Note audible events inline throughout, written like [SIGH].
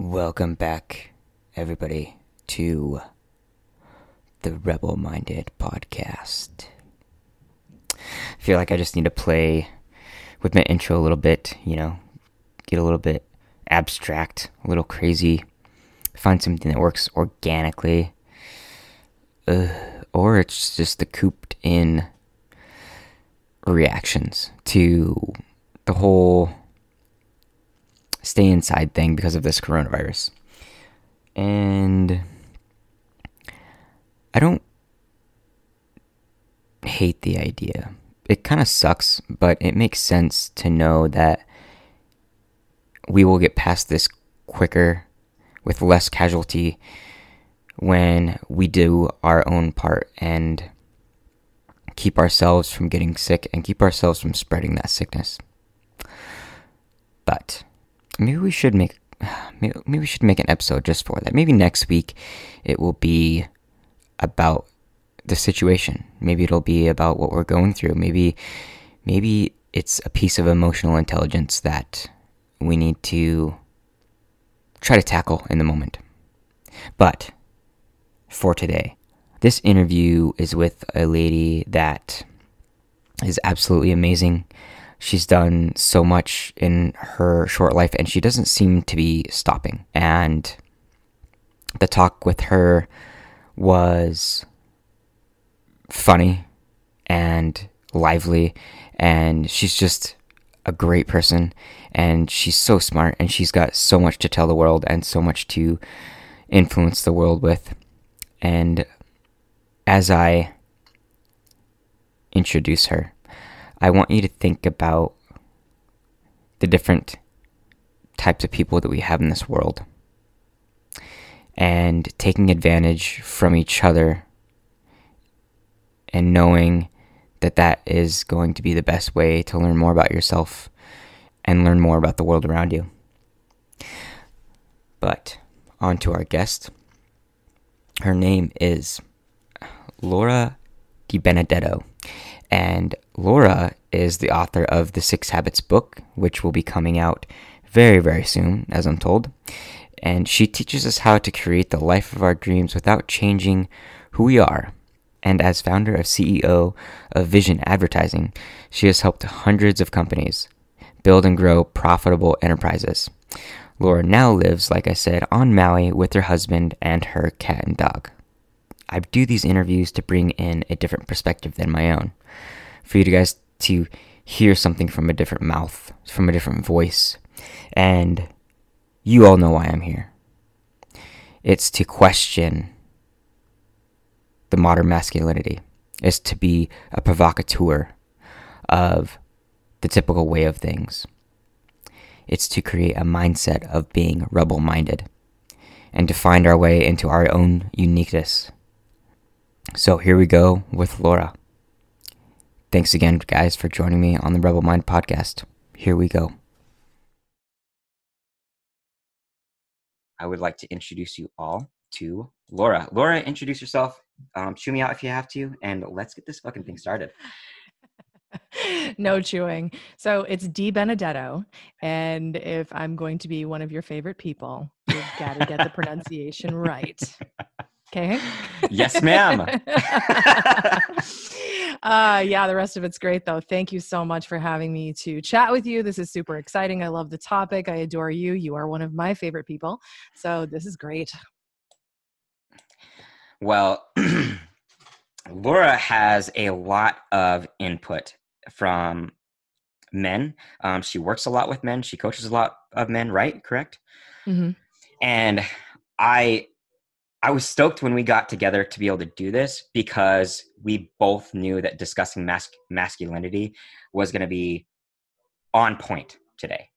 Welcome back, everybody, to the Rebel Minded podcast. I feel like I just need to play with my intro a little bit, you know, get a little bit abstract, a little crazy, find something that works organically. Uh, or it's just the cooped in reactions to the whole stay inside thing because of this coronavirus. And I don't hate the idea. It kind of sucks, but it makes sense to know that we will get past this quicker with less casualty when we do our own part and keep ourselves from getting sick and keep ourselves from spreading that sickness. But maybe we should make [SIGHS] maybe, we should make an episode just for that. Maybe next week it will be about the situation. Maybe it'll be about what we're going through. Maybe maybe it's a piece of emotional intelligence that we need to try to tackle in the moment. But for today, this interview is with a lady that is absolutely amazing. She's done so much in her short life and she doesn't seem to be stopping. And the talk with her was funny and lively. And she's just a great person. And she's so smart and she's got so much to tell the world and so much to influence the world with. And as I introduce her I want you to think about the different types of people that we have in this world and taking advantage from each other and knowing that that is going to be the best way to learn more about yourself and learn more about the world around you. But on to our guest. Her name is Laura DiBenedetto. And Laura is the author of the Six Habits book, which will be coming out very, very soon, as I'm told. And she teaches us how to create the life of our dreams without changing who we are. And as founder of CEO of Vision Advertising, she has helped hundreds of companies build and grow profitable enterprises. Laura now lives, like I said, on Maui with her husband and her cat and dog. I do these interviews to bring in a different perspective than my own, for you guys to hear something from a different mouth, from a different voice. And you all know why I'm here. It's to question the modern masculinity, it's to be a provocateur of the typical way of things. It's to create a mindset of being rebel minded and to find our way into our own uniqueness so here we go with Laura. Thanks again, guys, for joining me on the Rebel Mind podcast. Here we go. I would like to introduce you all to Laura. Laura, introduce yourself. Um, chew me out if you have to, and let's get this fucking thing started. [LAUGHS] no chewing. So it's D Benedetto. And if I'm going to be one of your favorite people, you've got to get the [LAUGHS] pronunciation right. Okay. Yes, ma'am. [LAUGHS] uh, yeah, the rest of it's great though. Thank you so much for having me to chat with you. This is super exciting. I love the topic. I adore you. You are one of my favorite people. So this is great. Well, [CLEARS THROAT] Laura has a lot of input from men. Um, she works a lot with men. She coaches a lot of men, right? Correct. Mm-hmm. And I I was stoked when we got together to be able to do this because we both knew that discussing mas- masculinity was going to be on point today.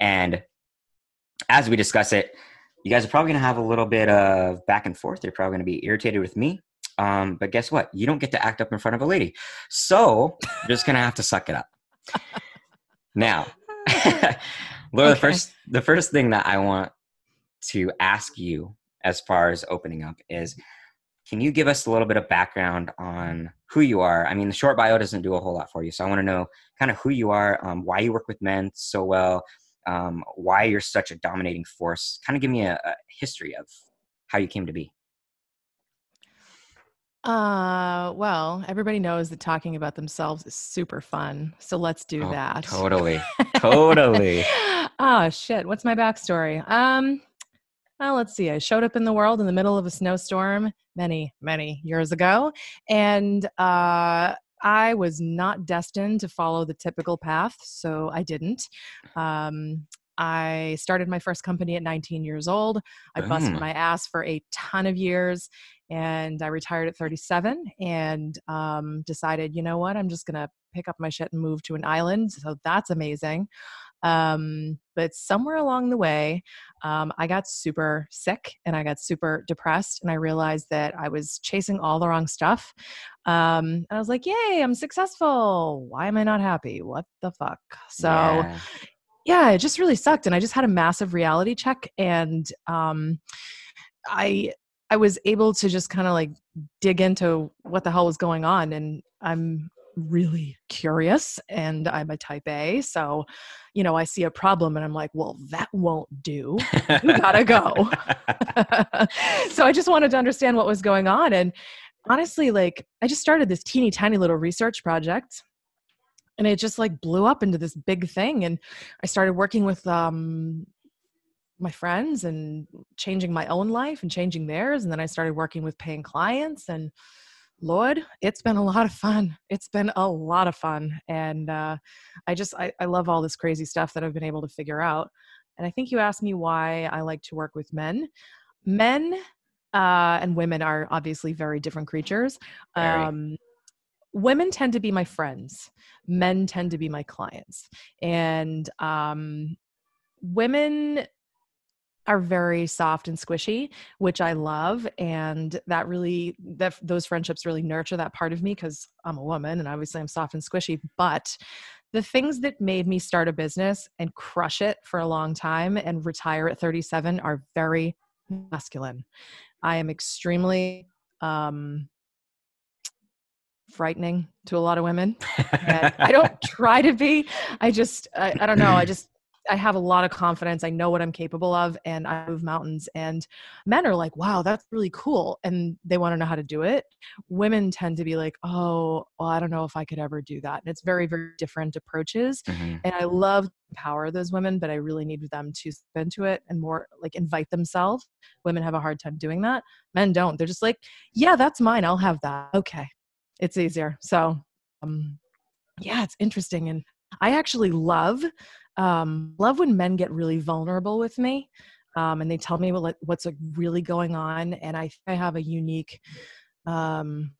And as we discuss it, you guys are probably going to have a little bit of back and forth. You're probably going to be irritated with me. Um, but guess what? You don't get to act up in front of a lady. So you're just going to have to suck it up. [LAUGHS] now, [LAUGHS] [LAUGHS] Laura, okay. the first the first thing that I want to ask you as far as opening up is can you give us a little bit of background on who you are? I mean, the short bio doesn't do a whole lot for you, so I want to know kind of who you are, um, why you work with men so well, um, why you're such a dominating force. Kind of give me a, a history of how you came to be. Uh, well, everybody knows that talking about themselves is super fun. So let's do Oh, that. totally. [LAUGHS] Totally. oh [LAUGHS] shit. What's my backstory? Um, well, let's see. I showed up in the world in the middle of a snowstorm many, many years ago, and uh, I was not destined to follow the typical path, so I didn't. Um, I started my first company at 19 years old. I busted Boom. my ass for a ton of years and I retired at 37 and um, decided, you know what, I'm just going to pick up my shit and move to an island. So that's amazing. Um, but somewhere along the way, um, I got super sick and I got super depressed, and I realized that I was chasing all the wrong stuff. Um, and I was like, yay, I'm successful. Why am I not happy? What the fuck? So, Yeah. yeah, it just really sucked. And I just had a massive reality check. And um, I I was able to just kind of like dig into what the hell was going on. And I'm really curious and I'm a type A. So, you know, I see a problem and I'm like, well, that won't do. You gotta go. [LAUGHS] so I just wanted to understand what was going on. And honestly, like I just started this teeny tiny little research project and it just like blew up into this big thing. And I started working with um my friends and changing my own life and changing theirs. And then I started working with paying clients and Lord, it's been a lot of fun. It's been a lot of fun. And uh, I just, I, I love all this crazy stuff that I've been able to figure out. And I think you asked me why I like to work with men. Men uh, and women are obviously very different creatures. Very. Um, women tend to be my friends, men tend to be my clients. And um, women are very soft and squishy which i love and that really that those friendships really nurture that part of me because i'm a woman and obviously i'm soft and squishy but the things that made me start a business and crush it for a long time and retire at 37 are very masculine. I am extremely um frightening to a lot of women i don't [LAUGHS] try to be i just I, I don't know i just i have a lot of confidence i know what i'm capable of and i move mountains and men are like wow that's really cool and they want to know how to do it. Women tend to be like oh well i don't know if i could ever do that and it's very very different approaches Mhm. and i love to empower those women but i really need them to step into it and more like invite themselves. Women have a hard time doing that men don't. They're just like yeah that's mine i'll have that okay it's easier. So um yeah it's interesting and i actually love um love when men get really vulnerable with me um and they tell me what, what's really going on and i i have a unique um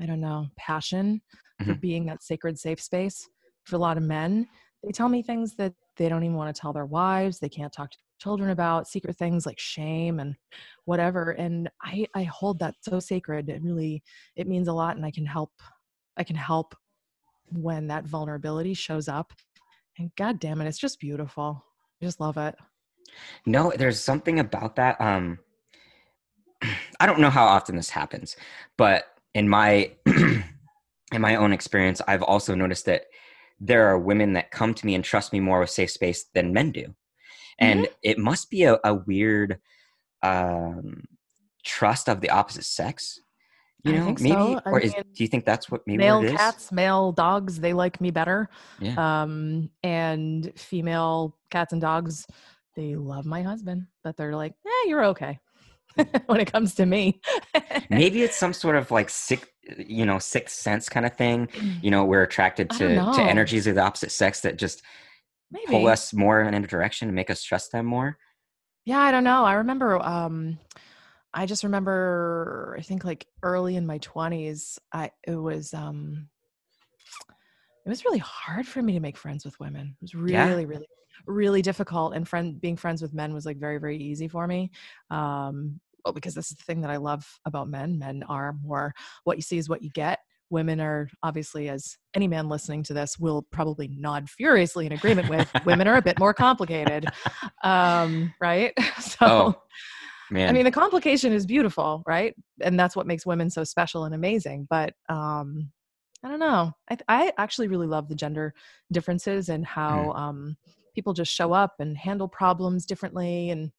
i don't know passion for Mhm. being that sacred safe space for a lot of men they tell me things that they don't even want to tell their wives they can't talk to children about secret things like shame and whatever and i i hold that so sacred it really it means a lot and i can help i can help when that vulnerability shows up and god damn it it's just beautiful i just love it No, there's something about that. Um, [CLEARS THROAT] I don't know how often this happens, but in my [CLEARS THROAT] in my own experience, I've also noticed that there are women that come to me and trust me more with safe space than men do, and it must be a, a weird um, trust of the opposite sex. You know, maybe, so. Or is, do you think that's what maybe male what cats male dogs they like me better Yeah. um and female cats and dogs they love my husband but they're like eh, you're okay [LAUGHS] when it comes to me. Maybe it's [LAUGHS] some sort of like sick you know sixth sense kind of thing [CLEARS THROAT] you know we're attracted to to energies of the opposite sex that just maybe. pull us more in a direction and make us trust them more. Yeah i don't know i remember um i just remember i think like early in my 20s i it was um it was really hard for me to make friends with women. It was Yeah. really really really difficult and friend being friends with men was like very very easy for me um well because this is the thing that i love about men. Men are more what you see is what you get. Women are obviously as any man listening to this will probably nod furiously in agreement with women are a bit more complicated [LAUGHS] um right? [LAUGHS] So oh man I mean, the complication is beautiful, right? And that's what makes women so special and amazing. But um, I don't know. I, I actually really love the gender differences and how um, people just show up and handle problems differently and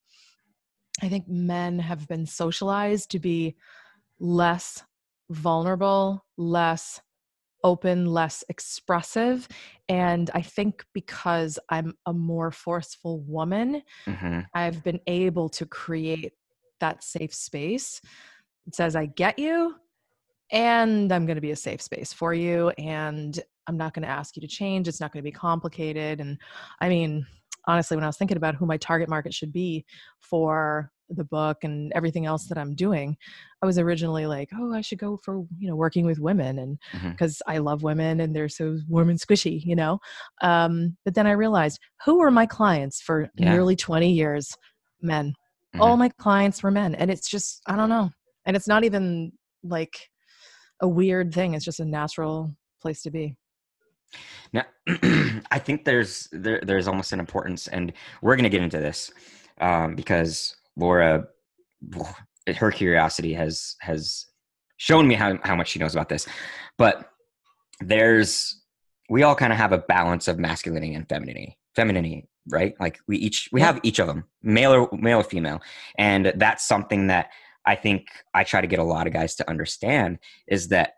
i think men have been socialized to be less vulnerable less open less expressive and i think because i'm a more forceful woman hmm i've been able to create that safe space. It says i get you and i'm going to be a safe space for you and i'm not going to ask you to change. It's not going to be complicated. And i mean honestly when i was thinking about who my target market should be for the book and everything else that i'm doing i was originally like oh i should go for you know working with women and because i love women and they're so warm and squishy you know? Um, but then i realized who were my clients for Yeah. nearly 20 years? Men Mhm. all my clients were men and it's just i don't know and it's not even like a weird thing it's just a natural place to be Now, [CLEARS THROAT] I think there's there, there's almost an importance, and we're going to get into this um, because Laura, [SIGHS] her curiosity has has shown me how how much she knows about this. But there's we all kind of have a balance of masculinity and femininity, femininity, right? Like we each we have each of them, male or male or female, and that's something that I think I try to get a lot of guys to understand is that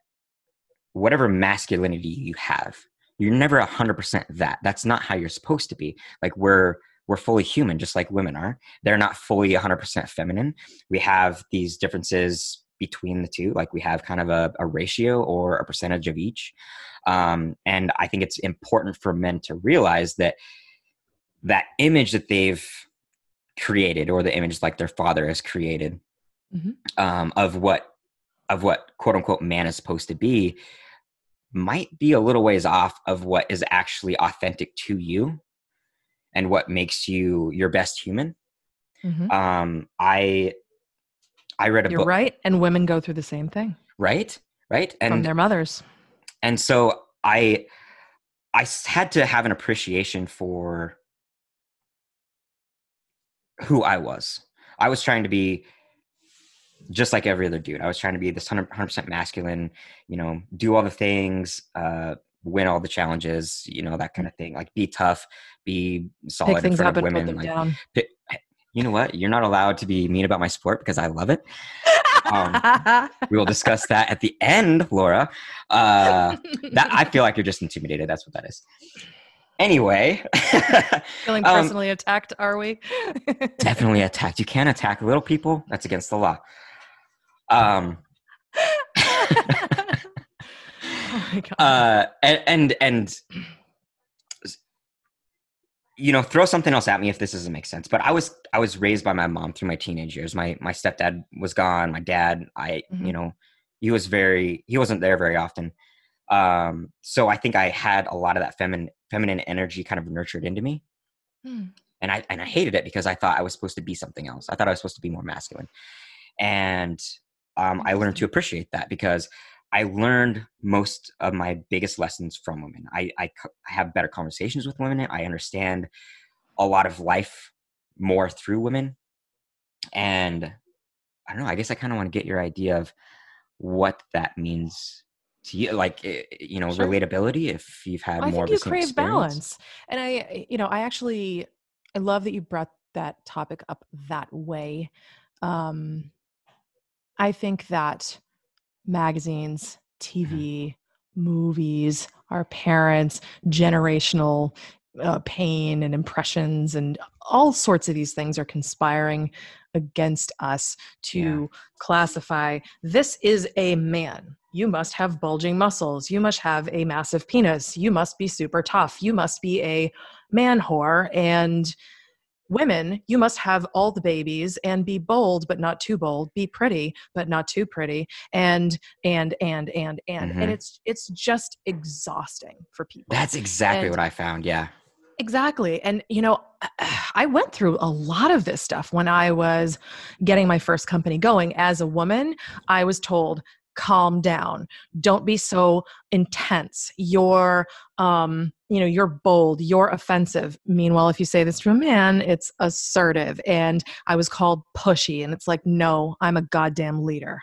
whatever masculinity you have you're never 100% that. That's not how you're supposed to be. Like we're we're fully human just like women are. They're not fully 100% feminine. We have these differences between the two. Like we have kind of a, a ratio or a percentage of each. Um, and i think it's important for men to realize that that image that they've created or the image like their father has created Mhm. um, of what of what quote unquote man is supposed to be might be a little ways off of what is actually authentic to you and what makes you your best human Mhm. um i i read a you're book right and women go through the same thing right right and from their mothers and so i i had to have an appreciation for who i was. I was trying to be just like every other dude. I was trying to be this 100, 100% masculine you know do all the things uh win all the challenges you know that kind of thing. Like be tough be solid pick in front up of and women put them like down. pi- you know what? You're not allowed to be mean about my sport because i love it. Um, [LAUGHS] we will discuss that at the end laura. Uh that i feel like you're just intimidated. That's what that is anyway [LAUGHS] feeling [LAUGHS] um, personally attacked are we? [LAUGHS] Definitely attacked. You can't attack little people. That's against the law. Um oh my god. uh and and, and you know throw something else at me if this doesn't make sense but i was i was raised by my mom through my teenage years. My my stepdad was gone. My dad i Mhm. you know he was very he wasn't there very often. Um so i think i had a lot of that feminine feminine energy kind of nurtured into me Hmm. and I and I hated it because I thought I was supposed to be something else. I thought I was supposed to be more masculine, and um, I learned to appreciate that because I learned most of my biggest lessons from women. I I, I have better conversations with women. I understand a lot of life more through women, and I don't know. I guess I kind of want to get your idea of what that means you, like eh, you know, Sure. relatability. If you've had Well, I more think of you crave experience. balance. And I, you know, I actually, I love that you brought that topic up that way. Um, I think that magazines, TV, movies, our parents, generational uh, pain and impressions, and all sorts of these things are conspiring against us to classify this is a man. You must have bulging muscles. You must have a massive penis. You must be super tough. You must be a man whore. And women, you must have all the babies and be bold, but not too bold. Be pretty, but not too pretty. And and and and and Mhm. and it's it's just exhausting for people. That's exactly And- what I found. Yeah. Exactly. And, you know, [SIGHS] I went through a lot of this stuff when I was getting my first company going. As a woman, I was told, calm down. Don't be so intense. You're, um, you know, you're bold, you're offensive. Meanwhile, if you say this to a man, it's assertive. And I was called pushy. And it's like, no, I'm a goddamn leader.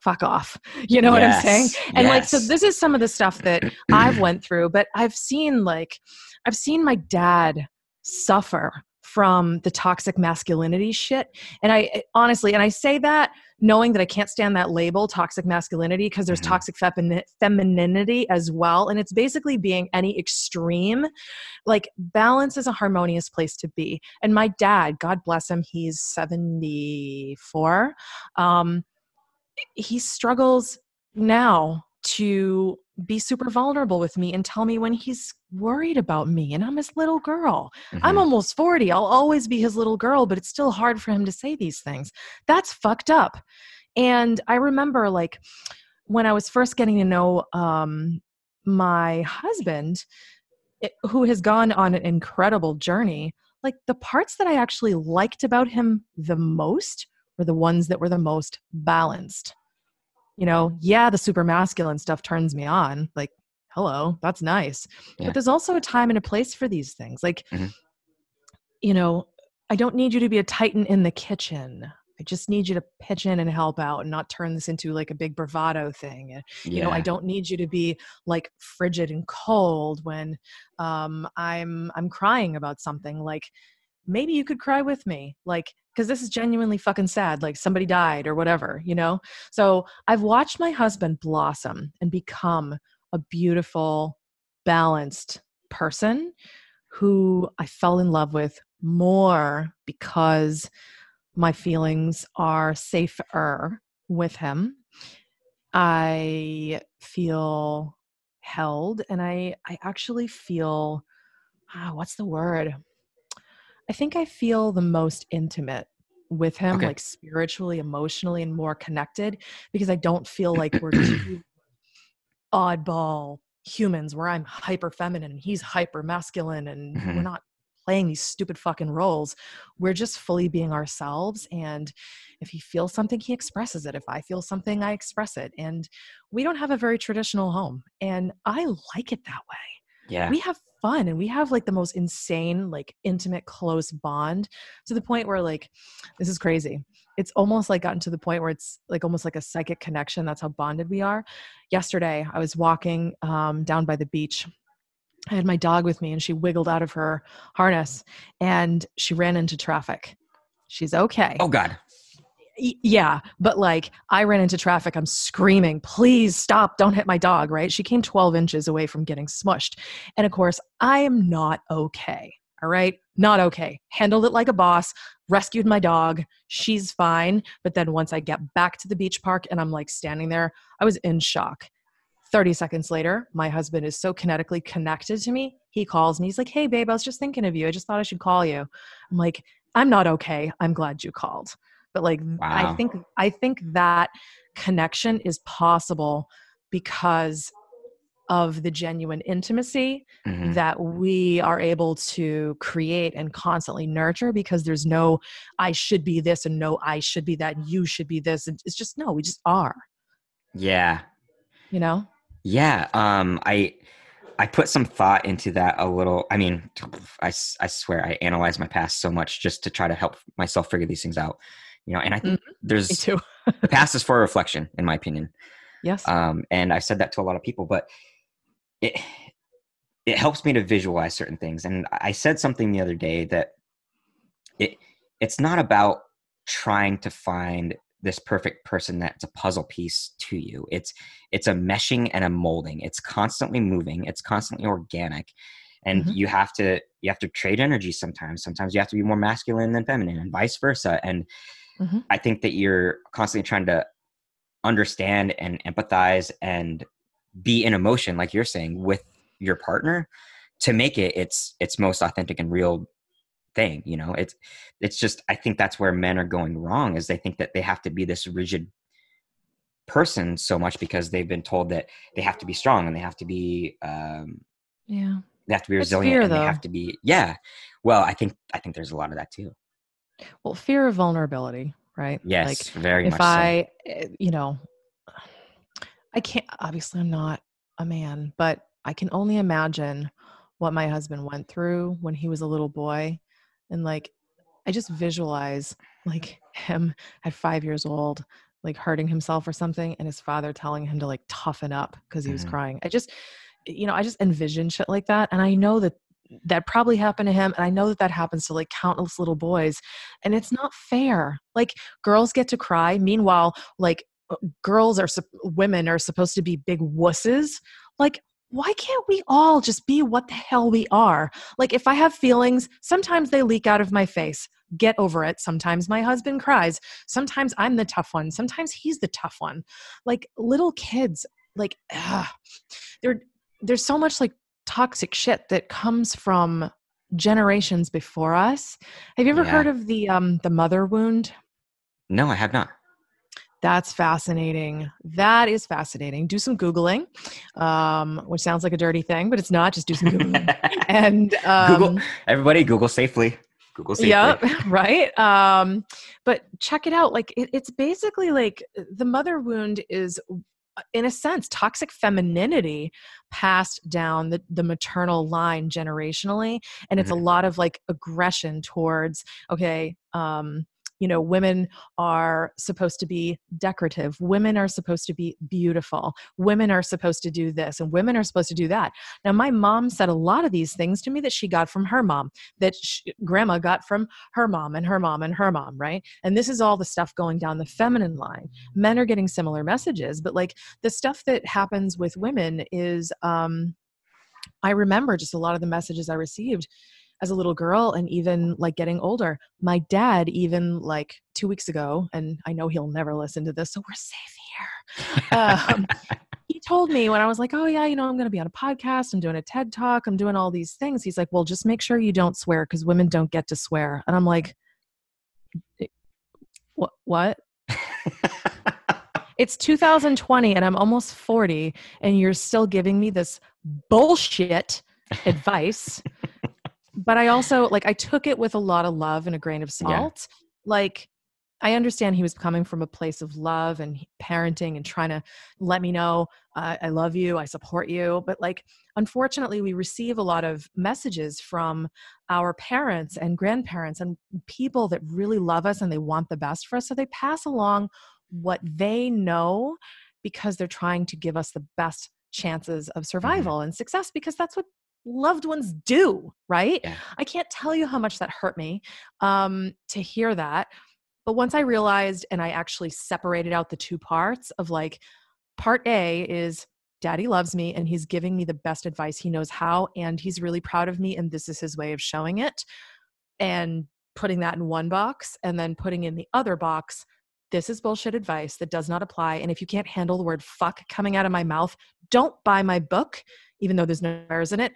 Fuck off. You know what I'm saying? Yes, and like so this is some of the stuff that i've went through but i've seen like i've seen my dad suffer from the toxic masculinity shit. And I eh, honestly, and I say that knowing that I can't stand that label, toxic masculinity, because there's mm-hmm. toxic femini- femininity as well. And it's basically being any extreme. Like balance is a harmonious place to be. And my dad, God bless him, he's 74. Um, he struggles now to be super vulnerable with me and tell me when he's worried about me and I'm his little girl. Mm-hmm. I'm almost 40. I'll always be his little girl, but it's still hard for him to say these things. That's fucked up. And I remember like when I was first getting to know um, my husband, it, who has gone on an incredible journey, like the parts that I actually liked about him the most were the ones that were the most balanced you know, yeah, the super masculine stuff turns me on. Like, hello, that's nice. Yeah. But there's also a time and a place for these things. Like, mm-hmm. you know, I don't need you to be a titan in the kitchen. I just need you to pitch in and help out and not turn this into like a big bravado thing. And, yeah. You know, I don't need you to be like frigid and cold when um, I'm I'm crying about something. Like maybe you could cry with me. Like because this is genuinely fucking sad like somebody died or whatever you know? So i've watched my husband blossom and become a beautiful balanced person who i fell in love with more because my feelings are safer with him. I feel held and i i actually feel ah, what's the word I think I feel the most intimate with him, okay. like spiritually, emotionally, and more connected because I don't feel like we're [CLEARS THROAT] two oddball humans where I'm hyper feminine and he's hyper masculine and mm-hmm. we're not playing these stupid fucking roles. We're just fully being ourselves. And if he feels something, he expresses it. If I feel something, I express it. And we don't have a very traditional home. And I like it that way. Yeah. We have fun and we have like the most insane like intimate close bond to the point where like this is crazy. It's almost like gotten to the point where it's like almost like a psychic connection that's how bonded we are. Yesterday i was walking um, down by the beach. I had my dog with me and she wiggled out of her harness and she ran into traffic. She's okay. Oh god yeah but like i ran into traffic i'm screaming please stop don't hit my dog right? She came 12 inches away from getting smushed. And of course i am not okay all right? Not okay. Handled it like a boss rescued my dog she's fine. But then once i get back to the beach park and i'm like standing there i was in shock. 30 seconds later my husband is so kinetically connected to me he calls me he's like hey babe i was just thinking of you i just thought i should call you. I'm like i'm not okay i'm glad you called but like wow. i think i think that connection is possible because of the genuine intimacy mm-hmm. that we are able to create and constantly nurture because there's no i should be this and no i should be that you should be this and it's just no we just are yeah you know yeah um i I put some thought into that a little. I mean, I, I swear I analyze my past so much just to try to help myself figure these things out you know and i think mm-hmm. there's the [LAUGHS] past is for reflection in my opinion. Yes. Um and i said that to a lot of people but it it helps me to visualize certain things. And i said something the other day that it it's not about trying to find this perfect person that's a puzzle piece to you. It's it's a meshing and a molding. It's constantly moving. It's constantly organic. And mm-hmm. you have to you have to trade energy sometimes. Sometimes you have to be more masculine than feminine and vice versa. And mm-hmm. i think that you're constantly trying to understand and empathize and be in emotion like you're saying with your partner. To make it its its most authentic and real thing you know? It's it's just i think that's where men are going wrong is they think that they have to be this rigid person so much because they've been told that they have to be strong and they have to be um yeah. they have to be resilient fear, and they have to be yeah. Well i think i think there's a lot of that too well fear of vulnerability right yes like very if i so. Eh, you know i can't obviously i'm not a man but i can only imagine what my husband went through when he was a little boy and like i just visualize like [LAUGHS] him at five years old like hurting himself or something and his father telling him to like toughen up because he was mm-hmm. crying i just you know i just envision shit like that and i know that that probably happened to him and i know that that happens to like countless little boys and it's not fair. Like girls get to cry. Meanwhile like uh, girls are women are supposed to be big wusses. Like why can't we all just be what the hell we are? Like if i have feelings sometimes they leak out of my face. Get over it. Sometimes my husband cries. Sometimes i'm the tough one. Sometimes he's the tough one. Like little kids like ugh, there there's so much like toxic shit that comes from generations before us. Have you ever yeah. heard of the um the mother wound? No, I have not. That's fascinating. That is fascinating. Do some googling, um, which sounds like a dirty thing, but it's not. Just do some googling [LAUGHS] and um, Google. Everybody, Google safely. Google safely. Yep, [LAUGHS] right. Um, but check it out. Like it, it's basically like the mother wound is in a sense toxic femininity passed down the, the maternal line generationally and it's mm-hmm. a lot of like aggression towards okay um you know women are supposed to be decorative women are supposed to be beautiful women are supposed to do this and women are supposed to do that. Now my mom said a lot of these things to me that she got from her mom that she, grandma got from her mom and her mom and her mom right? And this is all the stuff going down the feminine line. Men are getting similar messages but like the stuff that happens with women is um I remember just a lot of the messages I received as a little girl and even like getting older. My dad, even like two weeks ago, and I know he'll never listen to this, so we're safe here. Um, [LAUGHS] he told me when I was like, oh, yeah, you know, I'm going to be on a podcast, I'm doing a TED talk, I'm doing all these things. He's like, well, just make sure you don't swear because women don't get to swear. And I'm like, what? What? it's 2020 and I'm almost 40, and you're still giving me this bullshit [LAUGHS] advice but I also like I took it with a lot of love and a grain of salt. Yeah. Like I understand he was coming from a place of love and parenting and trying to let me know uh, I love you, I support you. But like, unfortunately, we receive a lot of messages from our parents and grandparents and people that really love us and they want the best for us. So they pass along what they know because they're trying to give us the best chances of mm-hmm. survival and success because that's what loved ones do, right? Yeah. I can't tell you how much that hurt me um, to hear that. But once I realized and I actually separated out the two parts of like, part A is daddy loves me and he's giving me the best advice he knows how, and he's really proud of me, and this is his way of showing it. And putting that in one box and then putting in the other box this is bullshit advice that does not apply. And if you can't handle the word fuck coming out of my mouth, don't buy my book, even though there's no errors in it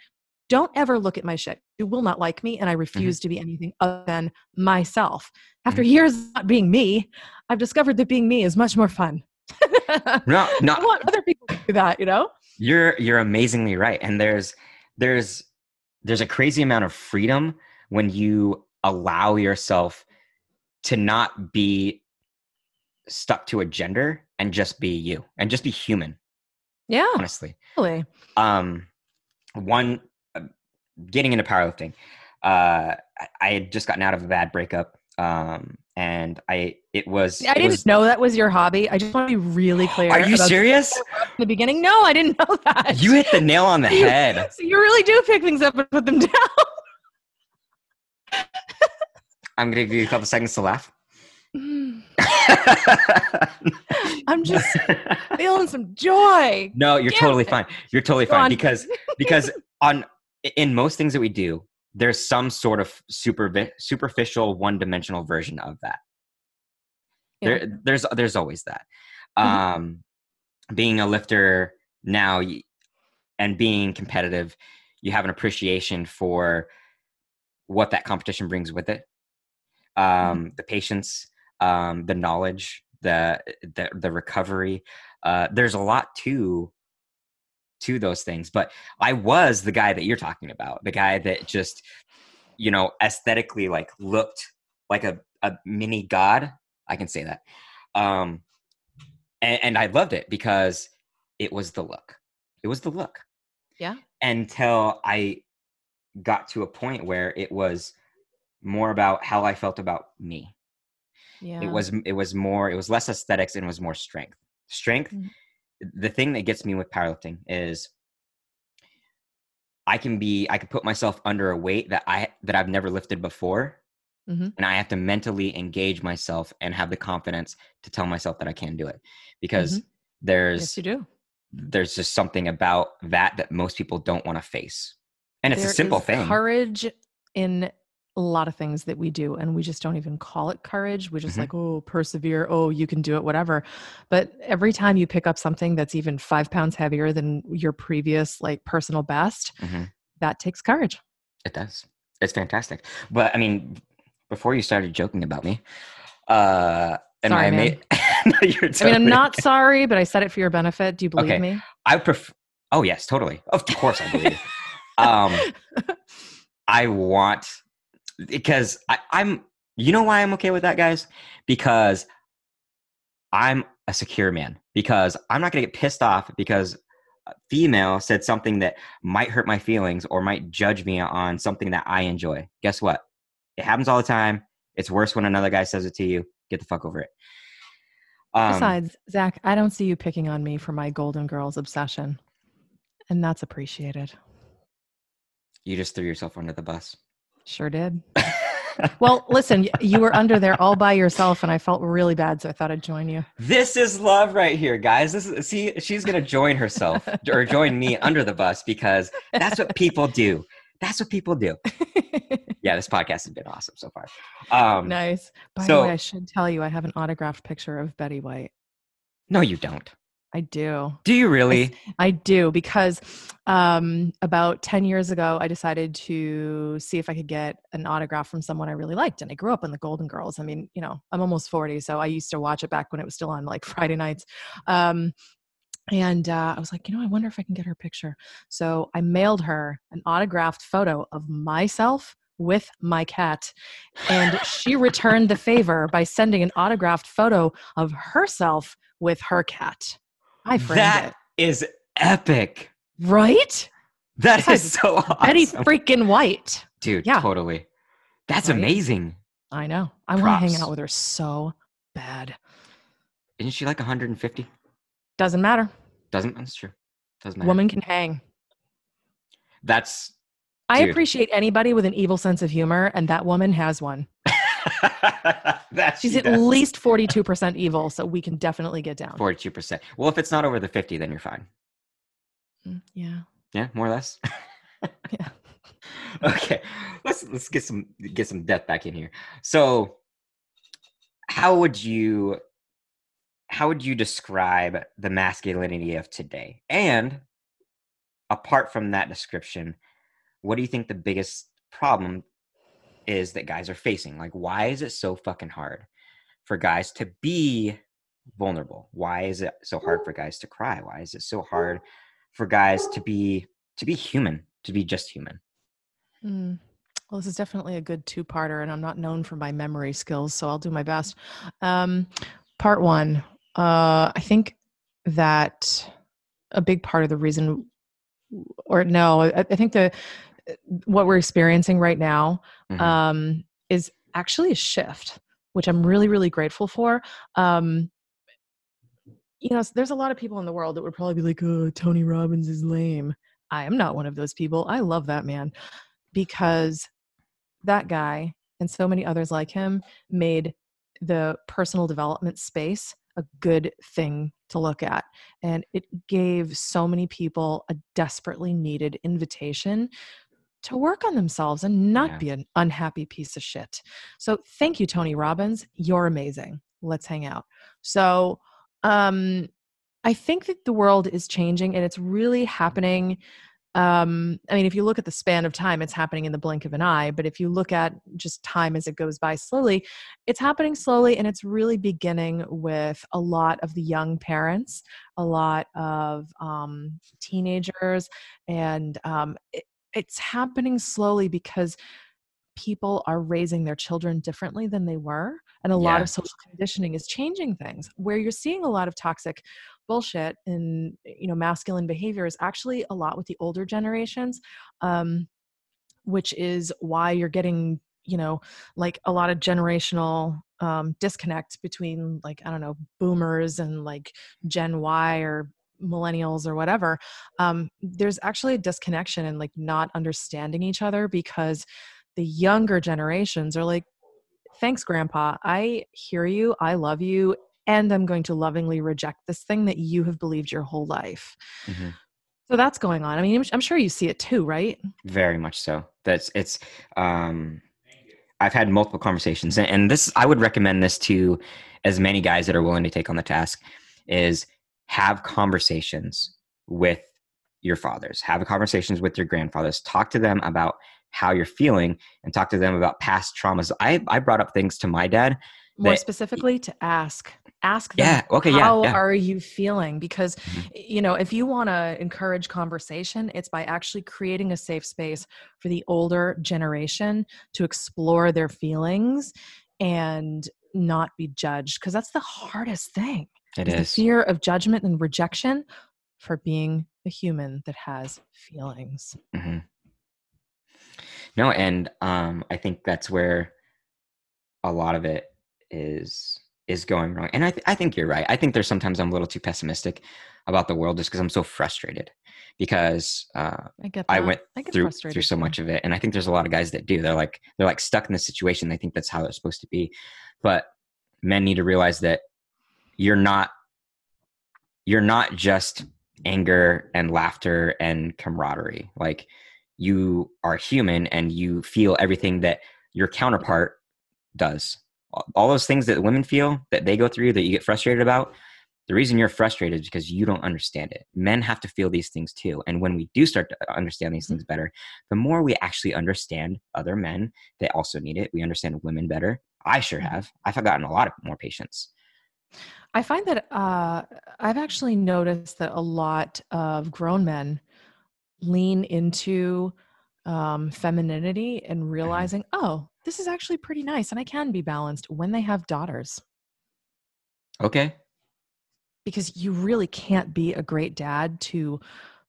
don't ever look at my shit. You will not like me, and I mm-hmm. refuse mm-hmm. to be anything other than myself. After mm-hmm. years not being me, I've discovered that being me is much more fun. no, no. [LAUGHS] I want other people to do that, you know? You're you're amazingly right. And there's there's there's a crazy amount of freedom when you allow yourself to not be stuck to a gender and just be you and just be human. Yeah. Honestly. Really. Um one getting into powerlifting, uh, I had just gotten out of a bad breakup. Um, and I, it was. I didn't was, know that was your hobby. I just want to be really [GASPS] clear. Are you serious? [LAUGHS] In the beginning, no, I didn't know that. You hit the nail on the [LAUGHS] head. [LAUGHS] so you really do pick things up and put them down. I'm gonna give you a couple seconds to laugh. [SIGHS] I'm just feeling some joy. No, you're Damn totally it. fine. You're totally Go fine on. because because on in most things that we do, there's some sort of super superficial, one-dimensional version of that. Yeah. There, there's there's always that. Mm-hmm. Um, being a lifter now and being competitive, you have an appreciation for what that competition brings with it. Um, mm-hmm. The patience, um, the knowledge, the the, the recovery. Uh, there's a lot to to those things. But I was the guy that you're talking about, the guy that just, you know, aesthetically like looked like a, a mini god. I can say that. Um, and, and I loved it because it was the look. It was the look. Yeah. Until I got to a point where it was more about how I felt about me. Yeah. It was it was more it was less aesthetics and it was more strength. Strength mm-hmm the thing that gets me with powerlifting is I can be I can put myself under a weight that I that I've never lifted before. Mhm. And I have to mentally engage myself and have the confidence to tell myself that I can do it. Because there's Yes, you do. there's just something about that that most people don't want to face. And it's There a simple thing. Courage in a lot of things that we do, and we just don't even call it courage. We just Mhm. like, oh, persevere. Oh, you can do it, whatever. But every time you pick up something that's even five pounds heavier than your previous like personal best, Mhm. that takes courage. It does. It's fantastic. But I mean, before you started joking about me, uh, and Sorry, I made. [LAUGHS] no, you're I mean, I'm not okay. sorry, but I said it for your benefit. Do you believe Okay. me? I prefer. Oh yes, totally. Of course, I believe. [LAUGHS] um, I want because I, I'm. You know why I'm okay with that, guys? Because I'm a secure man. Because I'm not gonna get pissed off because a female said something that might hurt my feelings or might judge me on something that I enjoy. Guess what? It happens all the time. It's worse when another guy says it to you. Get the fuck over it. Um, Besides, Zach, I don't see you picking on me for my Golden Girls obsession, and that's appreciated. you just threw yourself under the bus. Sure did. Well, listen, you were under there all by yourself, and I felt really bad, so I thought I'd join you. This is love right here, guys. This is see, she's gonna join herself or join me [LAUGHS] under the bus because that's what people do. That's what people do. [LAUGHS] Yeah, this podcast has been awesome so far. Um, nice. By the way, I should tell you, I have an autographed picture of Betty White. no, you don't. I do. Do you really? I do because um, about 10 years ago, I decided to see if I could get an autograph from someone I really liked. And I grew up on the Golden Girls. I mean, you know, I'm almost 40, so I used to watch it back when it was still on like [LAUGHS] Friday nights. Um, and uh, I was like, you know, I wonder if I can get her picture. So I mailed her an autographed photo of myself with my cat. And she returned the [LAUGHS] favor by sending an autographed photo of herself with her cat. I framed That it. is epic. Right? That is so [LAUGHS] awesome, Betty freaking White. dude. yeah. Totally. That's Right? amazing. I know. I want to hang out with her so bad. Isn't she like 150? Doesn't matter. Doesn't that's true. Doesn't matter. Woman can hang. That's I appreciate anybody with an evil sense of humor, and that woman has one. [LAUGHS] that's She's at least 42% evil, so we can definitely get down. 42%. Well, if it's not over the 50, then you're fine. Mm, Yeah. Yeah, more or less. [LAUGHS] Yeah. [LAUGHS] okay, let's let's get some get some death back in here. So, how would you how would you describe the masculinity of today? And apart from that description, what do you think the biggest problem is that guys are facing? Like, why is it so fucking hard for guys to be vulnerable? Why is it so hard for guys to cry? Why is it so hard for guys to be to be human, to be just human? Mm. Well, this is definitely a good two parter, and I'm not known for my memory skills, so I'll do my best. Um, part one uh, I think that a big part of the reason, or no, I think the what we're experiencing right now Mhm. um, is actually a shift, which I'm really, really grateful for. Um, you know, there's a lot of people in the world that would probably be like, oh, Tony Robbins is lame. I am not one of those people. I love that man because that guy and so many others like him made the personal development space a good thing to look at. And it gave so many people a desperately needed invitation to work on themselves and not Yeah. be an unhappy piece of shit. So thank you, Tony Robbins. You're amazing. Let's hang out. So um I think that the world is changing and it's really happening um, I mean, if you look at the span of time, it's happening in the blink of an eye. But if you look at just time as it goes by slowly, it's happening slowly and it's really beginning with a lot of the young parents, a lot of um, teenagers, and um, it, it's happening slowly because people are raising their children differently than they were and a lot of social conditioning is changing things where you're seeing a lot of toxic bullshit and you know masculine behavior is actually a lot with the older generations um, which is why you're getting you know like a lot of generational um, disconnect between like i don't know boomers and like gen y or millennials or whatever um, there's actually a disconnection and like not understanding each other because the younger generations are like thanks grandpa. I hear you. I love you and i'm going to lovingly reject this thing that you have believed your whole life. Mm-hmm. so that's going on. I mean i'm sure you see it too right? Very much so. That's it's um i've had multiple conversations and this i would recommend this to as many guys that are willing to take on the task is have conversations with your fathers have conversations with your grandfathers talk to them about how you're feeling and talk to them about past traumas i i brought up things to my dad more specifically to ask ask them yeah okay how yeah, yeah. are you feeling because mm-hmm. you know if you want to encourage conversation it's by actually creating a safe space for the older generation to explore their feelings and not be judged because that's the hardest thing it is, the fear of judgment and rejection for being a human that has feelings. Mm-hmm. no and um i think that's where a lot of it is is going wrong and i, th- I think you're right. I think there's sometimes i'm a little too pessimistic about the world just because i'm so frustrated because uh, I, get I went I through through so much of it and i think there's a lot of guys that do. They're like they're like stuck in this situation. They think that's how they're supposed to be. But men need to realize that you're not you're not just anger and laughter and camaraderie. Like you are human and you feel everything that your counterpart does. All those things that women feel that they go through that you get frustrated about the reason you're frustrated is because you don't understand it. Men have to feel these things too. And when we do start to understand these things better the more we actually understand other men they also need it we understand women better. I sure mm-hmm. have. I've gotten a lot of more patience I find that uh, I've actually noticed that a lot of grown men lean into um, femininity and mm-hmm. realizing, oh, this is actually pretty nice and I can be balanced when they have daughters. Okay. Because you really can't be a great dad to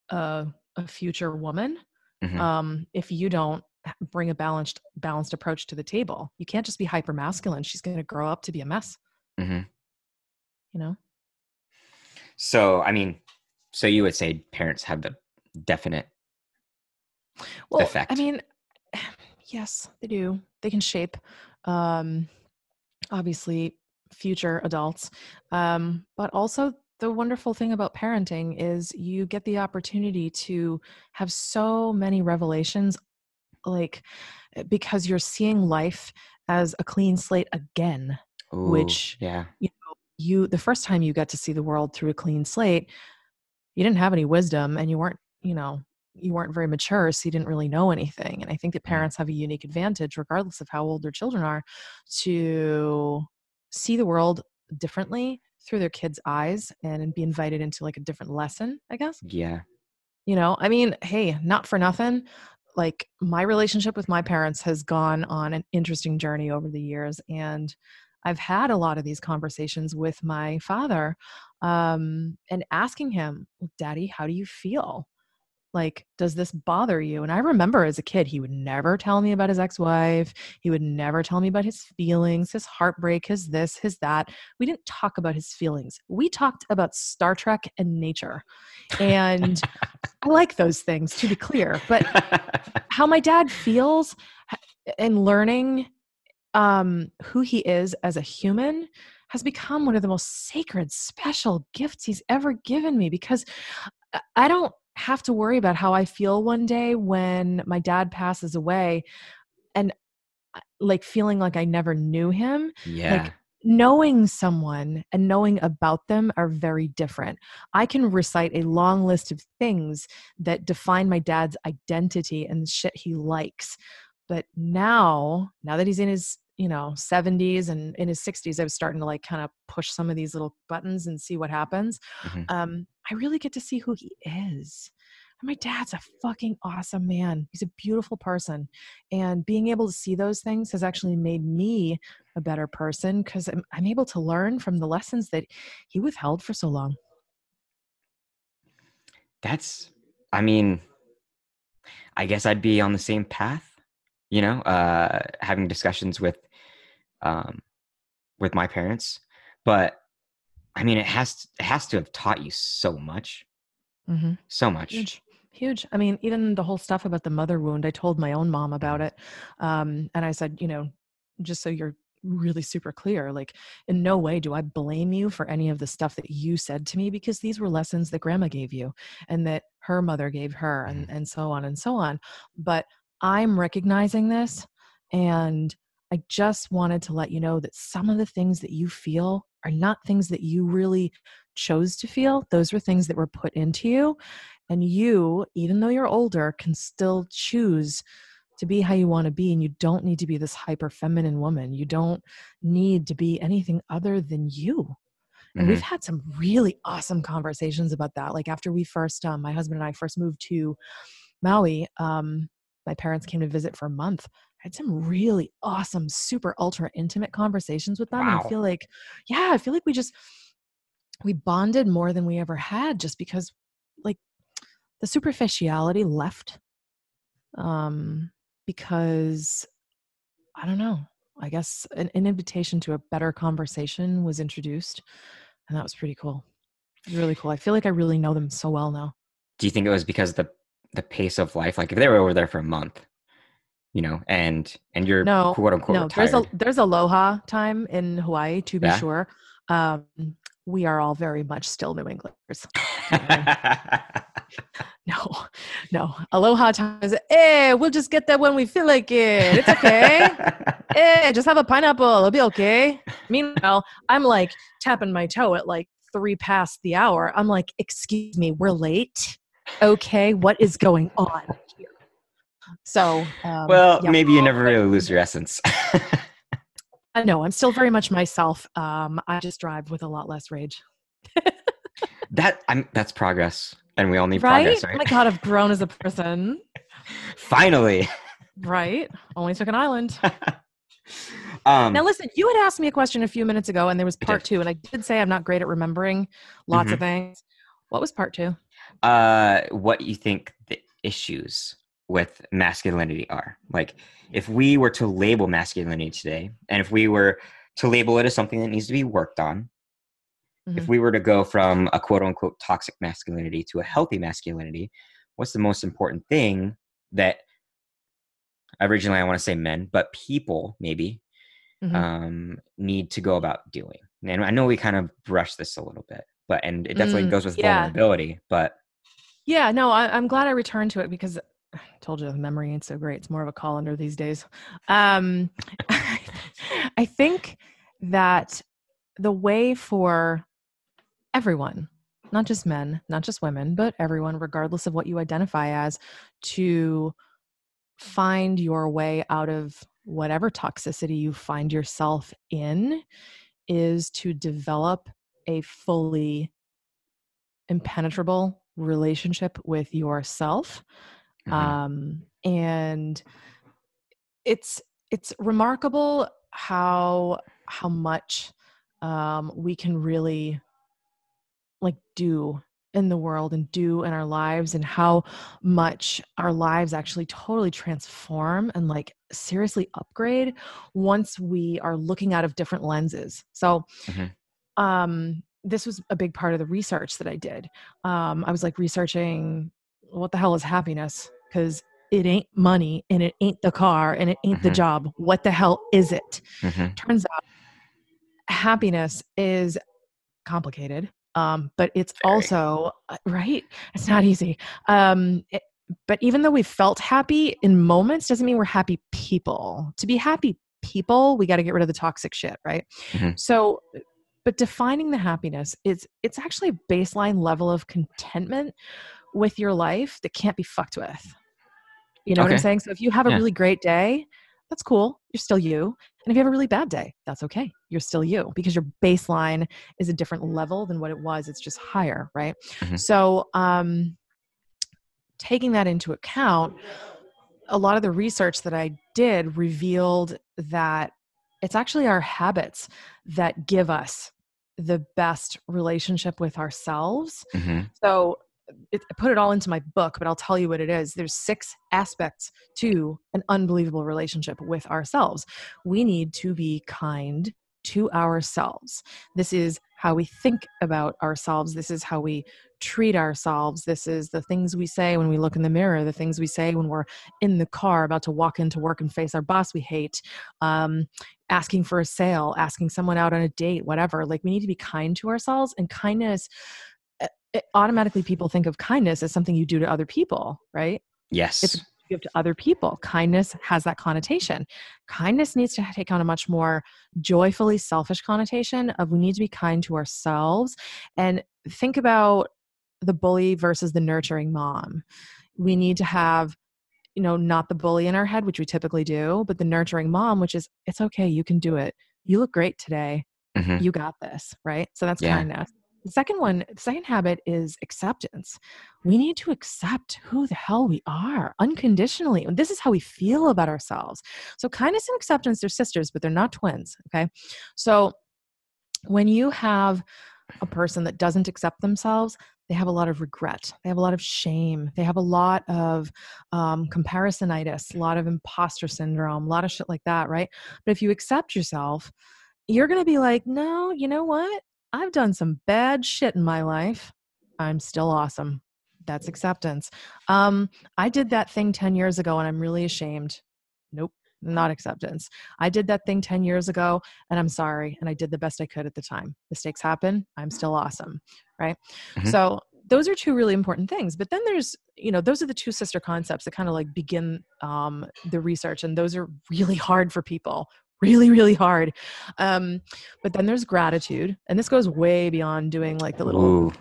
a, a future woman mm-hmm. um, if you don't bring a balanced balanced approach to the table. You can't just be hyper masculine. She's going to grow up to be a mess. Mm-hmm you know? So i mean so you would say parents have the definite well effect. i mean [SIGHS] yes they do. They can shape um obviously future adults. Um but also the wonderful thing about parenting is you get the opportunity to have so many revelations like because you're seeing life as a clean slate again Ooh, which yeah. you you the first time you got to see the world through a clean slate you didn't have any wisdom and you weren't you know you weren't very mature so you didn't really know anything and i think that mm-hmm. parents have a unique advantage regardless of how old their children are to see the world differently through their kids eyes and be invited into like a different lesson i guess yeah you know i mean hey not for nothing like my relationship with my parents has gone on an interesting journey over the years and I've had a lot of these conversations with my father um, and asking him, well, Daddy, how do you feel? Like, does this bother you? And I remember as a kid, he would never tell me about his ex wife. He would never tell me about his feelings, his heartbreak, his this, his that. We didn't talk about his feelings. We talked about Star Trek and nature. And [LAUGHS] I like those things, to be clear. But how my dad feels and learning um, who he is as a human has become one of the most sacred, special gifts he's ever given me because I don't have to worry about how I feel one day when my dad passes away and like feeling like I never knew him. Yeah. Like, knowing someone and knowing about them are very different. I can recite a long list of things that define my dad's identity and shit he likes. But now, now that he's in his you know 70s and in his 60s i was starting to like kind of push some of these little buttons and see what happens. Mm-hmm. um, i really get to see who he is. And my dad's a fucking awesome man. He's a beautiful person. And being able to see those things has actually made me a better person because I'm, I'm able to learn from the lessons that he withheld for so long. That's i mean i guess i'd be on the same path you know uh having discussions with um, with my parents, but I mean, it has it has to have taught you so much, Mm-hmm. so much. Huge, huge. I mean, even the whole stuff about the mother wound, I told my own mom about it. Um, and I said, you know, just so you're really super clear, like, in no way do I blame you for any of the stuff that you said to me because these were lessons that grandma gave you and that her mother gave her and, and so on and so on. But I'm recognizing this and I just wanted to let you know that some of the things that you feel are not things that you really chose to feel. Those were things that were put into you. And you, even though you're older, can still choose to be how you want to be. And you don't need to be this hyper feminine woman. You don't need to be anything other than you. And Mhm. we've had some really awesome conversations about that. Like after we first, um, my husband and I first moved to Maui, um, my parents came to visit for a month. I had some really awesome, super ultra intimate conversations with them. And I feel like, yeah, I feel like we just we bonded more than we ever had just because like the superficiality left. Um, because I don't know. I guess an, an invitation to a better conversation was introduced, and that was pretty cool. It was really cool. I feel like I really know them so well now. Do you think it was because the the pace of life? Like if they were over there for a month, you know, and and you're No, quote unquote no, retired. there's a there's aloha time in Hawaii to be Yeah? sure. Um, we are all very much still New Englanders. [LAUGHS] No, no, aloha time is eh. We'll just get that when we feel like it. It's okay. eh, just have a pineapple. It'll be okay. Meanwhile, I'm like tapping my toe at like three past the hour. I'm like, excuse me, we're late. Okay, what is going on here? So, um, well, yeah. maybe you never really lose your essence. [LAUGHS] I know I'm still very much myself. Um, I just drive with a lot less rage. that I'm that's progress, and we all need Right? progress, Oh right? my God, I've grown as a person. [LAUGHS] Finally. Right? Only took an island. [LAUGHS] um, Now, listen, you had asked me a question a few minutes ago, and there was part two, and I did say I'm not great at remembering lots Mm-hmm. of things. What was part two? Uh, what you think the issues with masculinity are? Like, if we were to label masculinity today, and if we were to label it as something that needs to be worked on, if Mhm. we were to go from a quote unquote toxic masculinity to a healthy masculinity, what's the most important thing that originally I want to say men, but people maybe Mhm. um, need to go about doing? And I know we kind of brushed this a little bit, but and it definitely Mm, goes with yeah. vulnerability, but Yeah, no, I, I'm glad I returned to it because [SIGHS] I told you the memory ain't so great. It's more of a colander these days. Um, [LAUGHS] I think that the way for everyone, not just men, not just women, but everyone, regardless of what you identify as, to find your way out of whatever toxicity you find yourself in is to develop a fully impenetrable relationship with yourself mhm, um, and it's it's remarkable how how much um, we can really like do in the world and do in our lives and how much our lives actually totally transform and like seriously upgrade once we are looking out of different lenses so Mhm. Um this was a big part of the research that i did um i was like researching what the hell is happiness because it ain't money and it ain't the car and it ain't the Mhm. job what the hell is it mhm. turns out happiness is complicated um, but it's Very. also uh, right it's not easy um, it- but even though we felt happy in moments doesn't mean we're happy people to be happy people we got to get rid of the toxic shit right Mhm. so but defining the happiness it's it's actually a baseline level of contentment with your life that can't be fucked with you know what i'm saying so if you have a Yeah. really great day that's cool you're still you and if you have a really bad day that's okay you're still you because your baseline is a different level than what it was it's just higher right Mhm. so um taking that into account a lot of the research that i did revealed that it's actually our habits that give us the best relationship with ourselves Mhm. so it, I put it all into my book, but I'll tell you what it is. There's six aspects to an unbelievable relationship with ourselves. We need to be kind to ourselves. This is how we think about ourselves. This is how we treat ourselves. This is the things we say when we look in the mirror, the things we say when we're in the car about to walk into work and face our boss we hate, um, asking for a sale, asking someone out on a date, whatever. Like we need to be kind to ourselves, and kindness. It, eh, automatically, people think of kindness as something you do to other people, right? Yes. It's give to other people. Kindness has that connotation. Kindness needs to take on a much more joyfully selfish connotation of we need to be kind to ourselves and think about the bully versus the nurturing mom. We need to have you know not the bully in our head which we typically do but the nurturing mom which is it's okay you can do it you look great today mm-hmm. you got this right so that's yeah. kindness the second one, second habit is acceptance. We need to accept who the hell we are unconditionally. This is how we feel about ourselves. So, kindness and acceptance, they're sisters, but they're not twins. Okay. So, when you have a person that doesn't accept themselves, they have a lot of regret. They have a lot of shame. They have a lot of um, comparisonitis, a lot of imposter syndrome, a lot of shit like that, right? But if you accept yourself, you're going to be like, no, you know what? I've done some bad shit in my life. I'm still awesome. That's acceptance. Um, I did that thing 10 years ago and I'm really ashamed. Nope, not acceptance. I did that thing 10 years ago and I'm sorry. And I did the best I could at the time. Mistakes happen. I'm still awesome. Right. Mm-hmm. So those are two really important things. But then there's, you know, those are the two sister concepts that kind of like begin um, the research. And those are really hard for people, really really hard um but then there's gratitude and this goes way beyond doing like the little Ooh,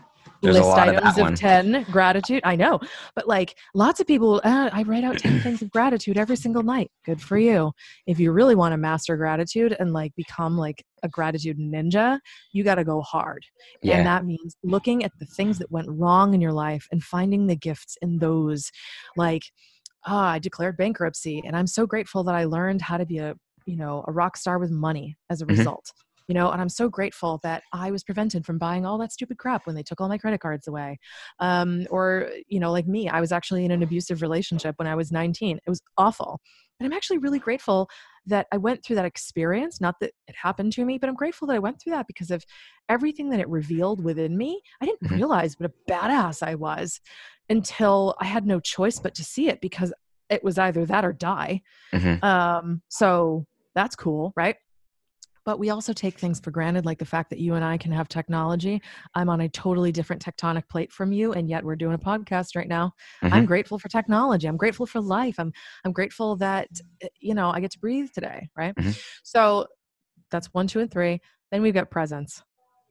list items of, of 10 gratitude i know but like lots of people uh, i write out 10 [CLEARS THROAT] things of gratitude every single night good for you if you really want to master gratitude and like become like a gratitude ninja you got to go hard yeah. and that means looking at the things that went wrong in your life and finding the gifts in those like oh, I declared bankruptcy and I'm so grateful that I learned how to be a you know a rock star with money as a mm-hmm. result you know and i'm so grateful that i was prevented from buying all that stupid crap when they took all my credit cards away um, or you know like me i was actually in an abusive relationship when i was 19 it was awful but i'm actually really grateful that i went through that experience not that it happened to me but i'm grateful that i went through that because of everything that it revealed within me i didn't mm-hmm. realize what a badass i was until i had no choice but to see it because it was either that or die mm-hmm. um, so that's cool, right? But we also take things for granted, like the fact that you and I can have technology. I'm on a totally different tectonic plate from you, and yet we're doing a podcast right now. Mm-hmm. I'm grateful for technology. I'm grateful for life. I'm I'm grateful that eh, you know I get to breathe today, right? Mm-hmm. So that's one, two, and three. Then we've got presence.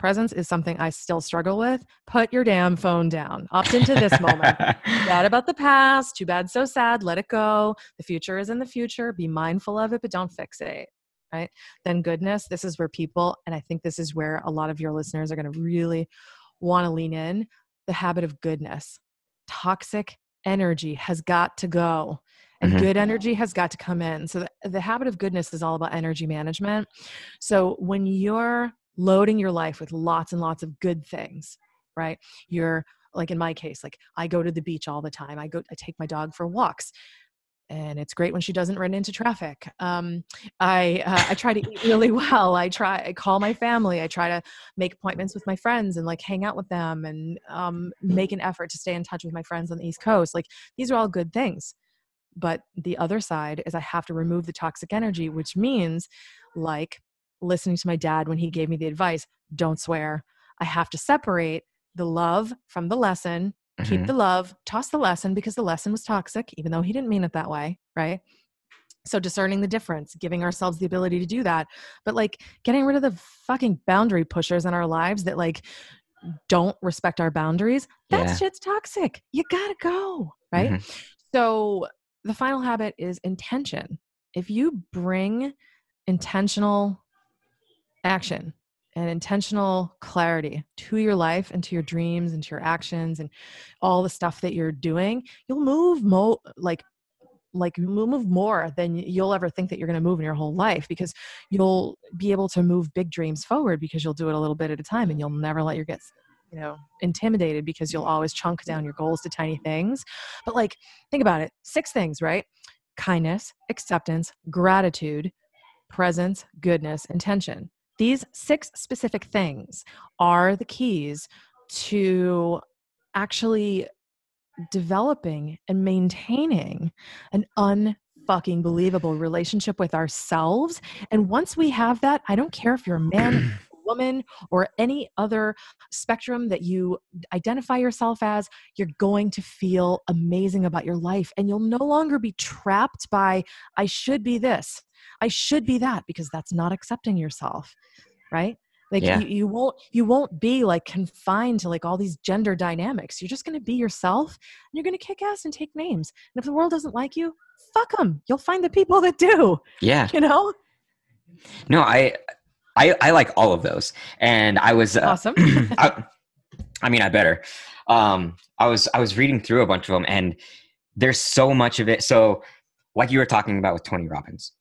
Presence is something I still struggle with. Put your damn phone down. Opt into this moment. [LAUGHS] bad about the past. Too bad, so sad. Let it go. The future is in the future. Be mindful of it, but don't fixate. Right? Then goodness. This is where people, and I think this is where a lot of your listeners are going to really want to lean in. The habit of goodness. Toxic energy has got to go and mm-hmm. good energy has got to come in. So the, the habit of goodness is all about energy management. So when you're loading your life with lots and lots of good things, right? You're like in my case, like I go to the beach all the time. I go, I take my dog for walks and it's great when she doesn't run into traffic. Um, I uh, I try to eat really [LAUGHS] well. I try I call my family. I try to make appointments with my friends and like hang out with them and um, make an effort to stay in touch with my friends on the East Coast. Like these are all good things. But the other side is I have to remove the toxic energy, which means like listening to my dad when he gave me the advice don't swear. I have to separate the love from the lesson, mm-hmm. keep the love, toss the lesson because the lesson was toxic, even though he didn't mean it that way, right? So discerning the difference, giving ourselves the ability to do that, but like getting rid of the fucking boundary pushers in our lives that like don't respect our boundaries, that yeah. shit's toxic. You gotta go, right? Mm-hmm. So the final habit is intention. If you bring intentional action and intentional clarity to your life and to your dreams and to your actions and all the stuff that you're doing. You'll move mo like like move more than you'll ever think that you're going to move in your whole life because you'll be able to move big dreams forward because you'll do it a little bit at a time and you'll never let your get you know intimidated because you'll always chunk down your goals to tiny things. But like think about it. Six things right? Kindness acceptance gratitude presence goodness intention These six specific things are the keys to actually developing and maintaining an unfucking believable relationship with ourselves. And once we have that, I don't care if you're a man, [CLEARS THROAT] woman, or any other spectrum that you identify yourself as, you're going to feel amazing about your life. And you'll no longer be trapped by, I should be this, I should be that, because that's not accepting yourself, right? like yeah. you, you won't you won't be like confined to like all these gender dynamics. You're just going to be yourself and you're going to kick ass and take names. And if the world doesn't like you fuck them you'll find the people that do yeah. you know? No i i i like all of those. And i was uh, awesome. [CLEARS THROAT] I, I mean i better. Um i was i was reading through a bunch of them and there's so much of it. So like you were talking about with tony robbins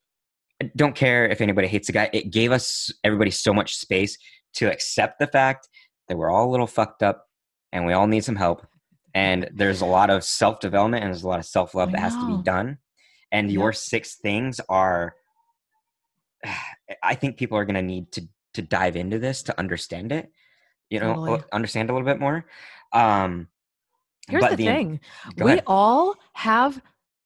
don't care if anybody hates the guy. It gave us everybody so much space to accept the fact that we're all a little fucked up and we all need some help. And there's a lot of self development and there's a lot of self love that has to be done. And your six things are, I think people are going to need to to dive into this to understand it. You know, totally. understand a little bit more. Um, Here's the, the thing: we ahead. all have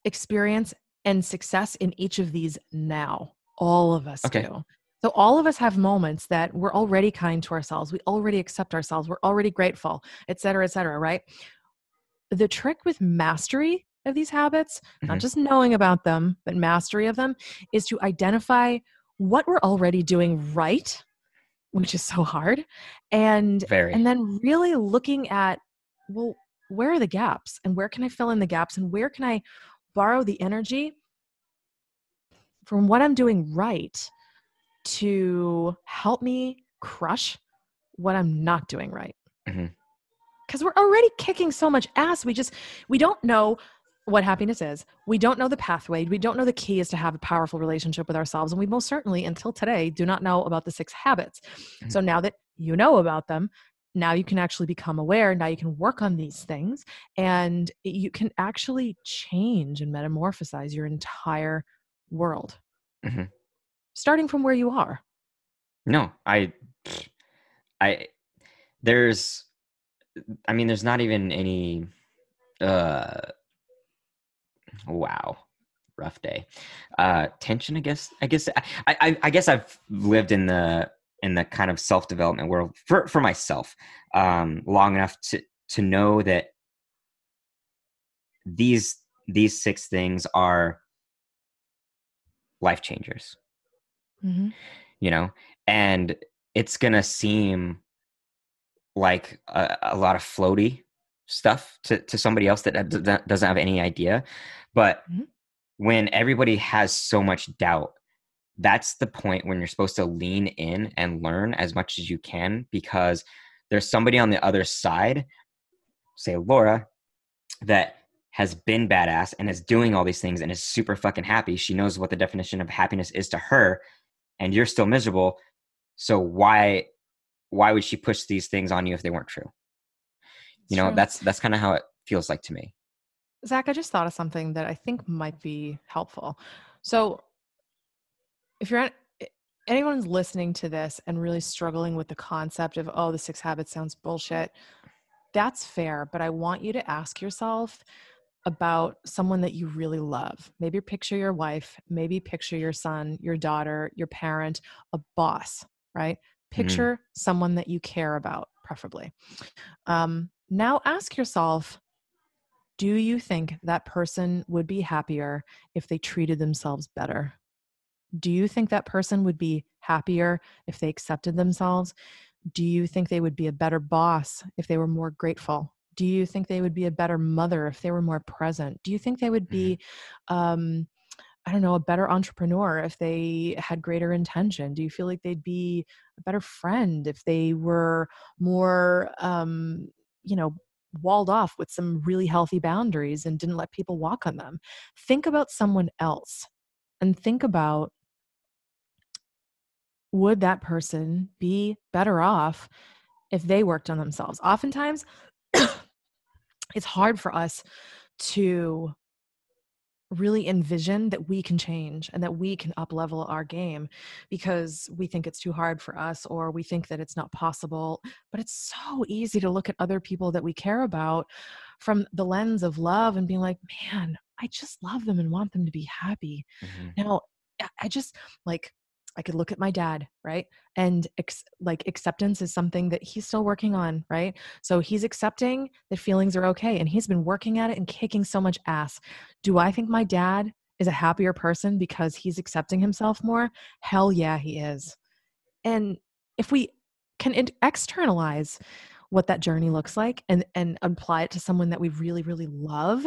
experience and success in each of these now. All of us okay. do. So all of us have moments that we're already kind to ourselves. We already accept ourselves. We're already grateful, et cetera, et cetera, right? The trick with mastery of these habits, mm-hmm. not just knowing about them, but mastery of them, is to identify what we're already doing right, which is so hard, and Very. and then really looking at well, where are the gaps, and where can I fill in the gaps, and where can I borrow the energy from what I'm doing right to help me crush what I'm not doing right. Because mm-hmm. we're already kicking so much ass. We just, we don't know what happiness is. We don't know the pathway. We don't know the key is to have a powerful relationship with ourselves. And we most certainly, until today, do not know about the six habits. Mm-hmm. So now that you know about them, now you can actually become aware. Now you can work on these things and you can actually change and metamorphosize your entire world. Mm-hmm. starting from where you are. No i i there's i mean there's not even any uh wow rough day. Uh tension i guess i guess i i, I guess i've lived in the in the kind of self development world for for myself um long enough to to know that these these six things are life changers mm-hmm. you know and it's gonna seem like a, a, lot of floaty stuff to, to somebody else that doesn't have any idea but mm-hmm. when everybody has so much doubt that's the point when you're supposed to lean in and learn as much as you can because there's somebody on the other side say laura that has been badass and is doing all these things and is super fucking happy. She knows what the definition of happiness is to her, and you're still miserable. So why why would she push these things on you if they weren't true? You know, true. that's that's kind of how it feels like to me. Zach, I just thought of something that I think might be helpful. So if you're anyone's listening to this and really struggling with the concept of oh the six habits sounds bullshit that's fair but i want you to ask yourself about someone that you really love. Maybe picture your wife, maybe picture your son, your daughter, your parent, a boss, right? Mm-hmm. Picture mm-hmm. someone that you care about, preferably. Um, now ask yourself do you think that person would be happier if they treated themselves better? Do you think that person would be happier if they accepted themselves? Do you think they would be a better boss if they were more grateful? Do you think they would be a better mother if they were more present do you think they would mm-hmm. be um, I don't know, a better entrepreneur if they had greater intention? Do you feel like they'd be a better friend if they were more, um, you know, walled off with some really healthy boundaries and didn't let people walk on them? Think about someone else and think about would that person be better off if they worked on themselves? Oftentimes, it's hard for us to really envision that we can change and that we can up level our game because we think it's too hard for us or we think that it's not possible but it's so easy to look at other people that we care about from the lens of love and being like man i just love them and want them to be happy mm-hmm. now i just like I could look at my dad, right? And ex- like acceptance is something that he's still working on, right? So he's accepting that feelings are okay and he's been working at it and kicking so much ass. Do I think my dad is a happier person because he's accepting himself more? Hell yeah, he is. And if we can externalize what that journey looks like and and apply it to someone that we really really love,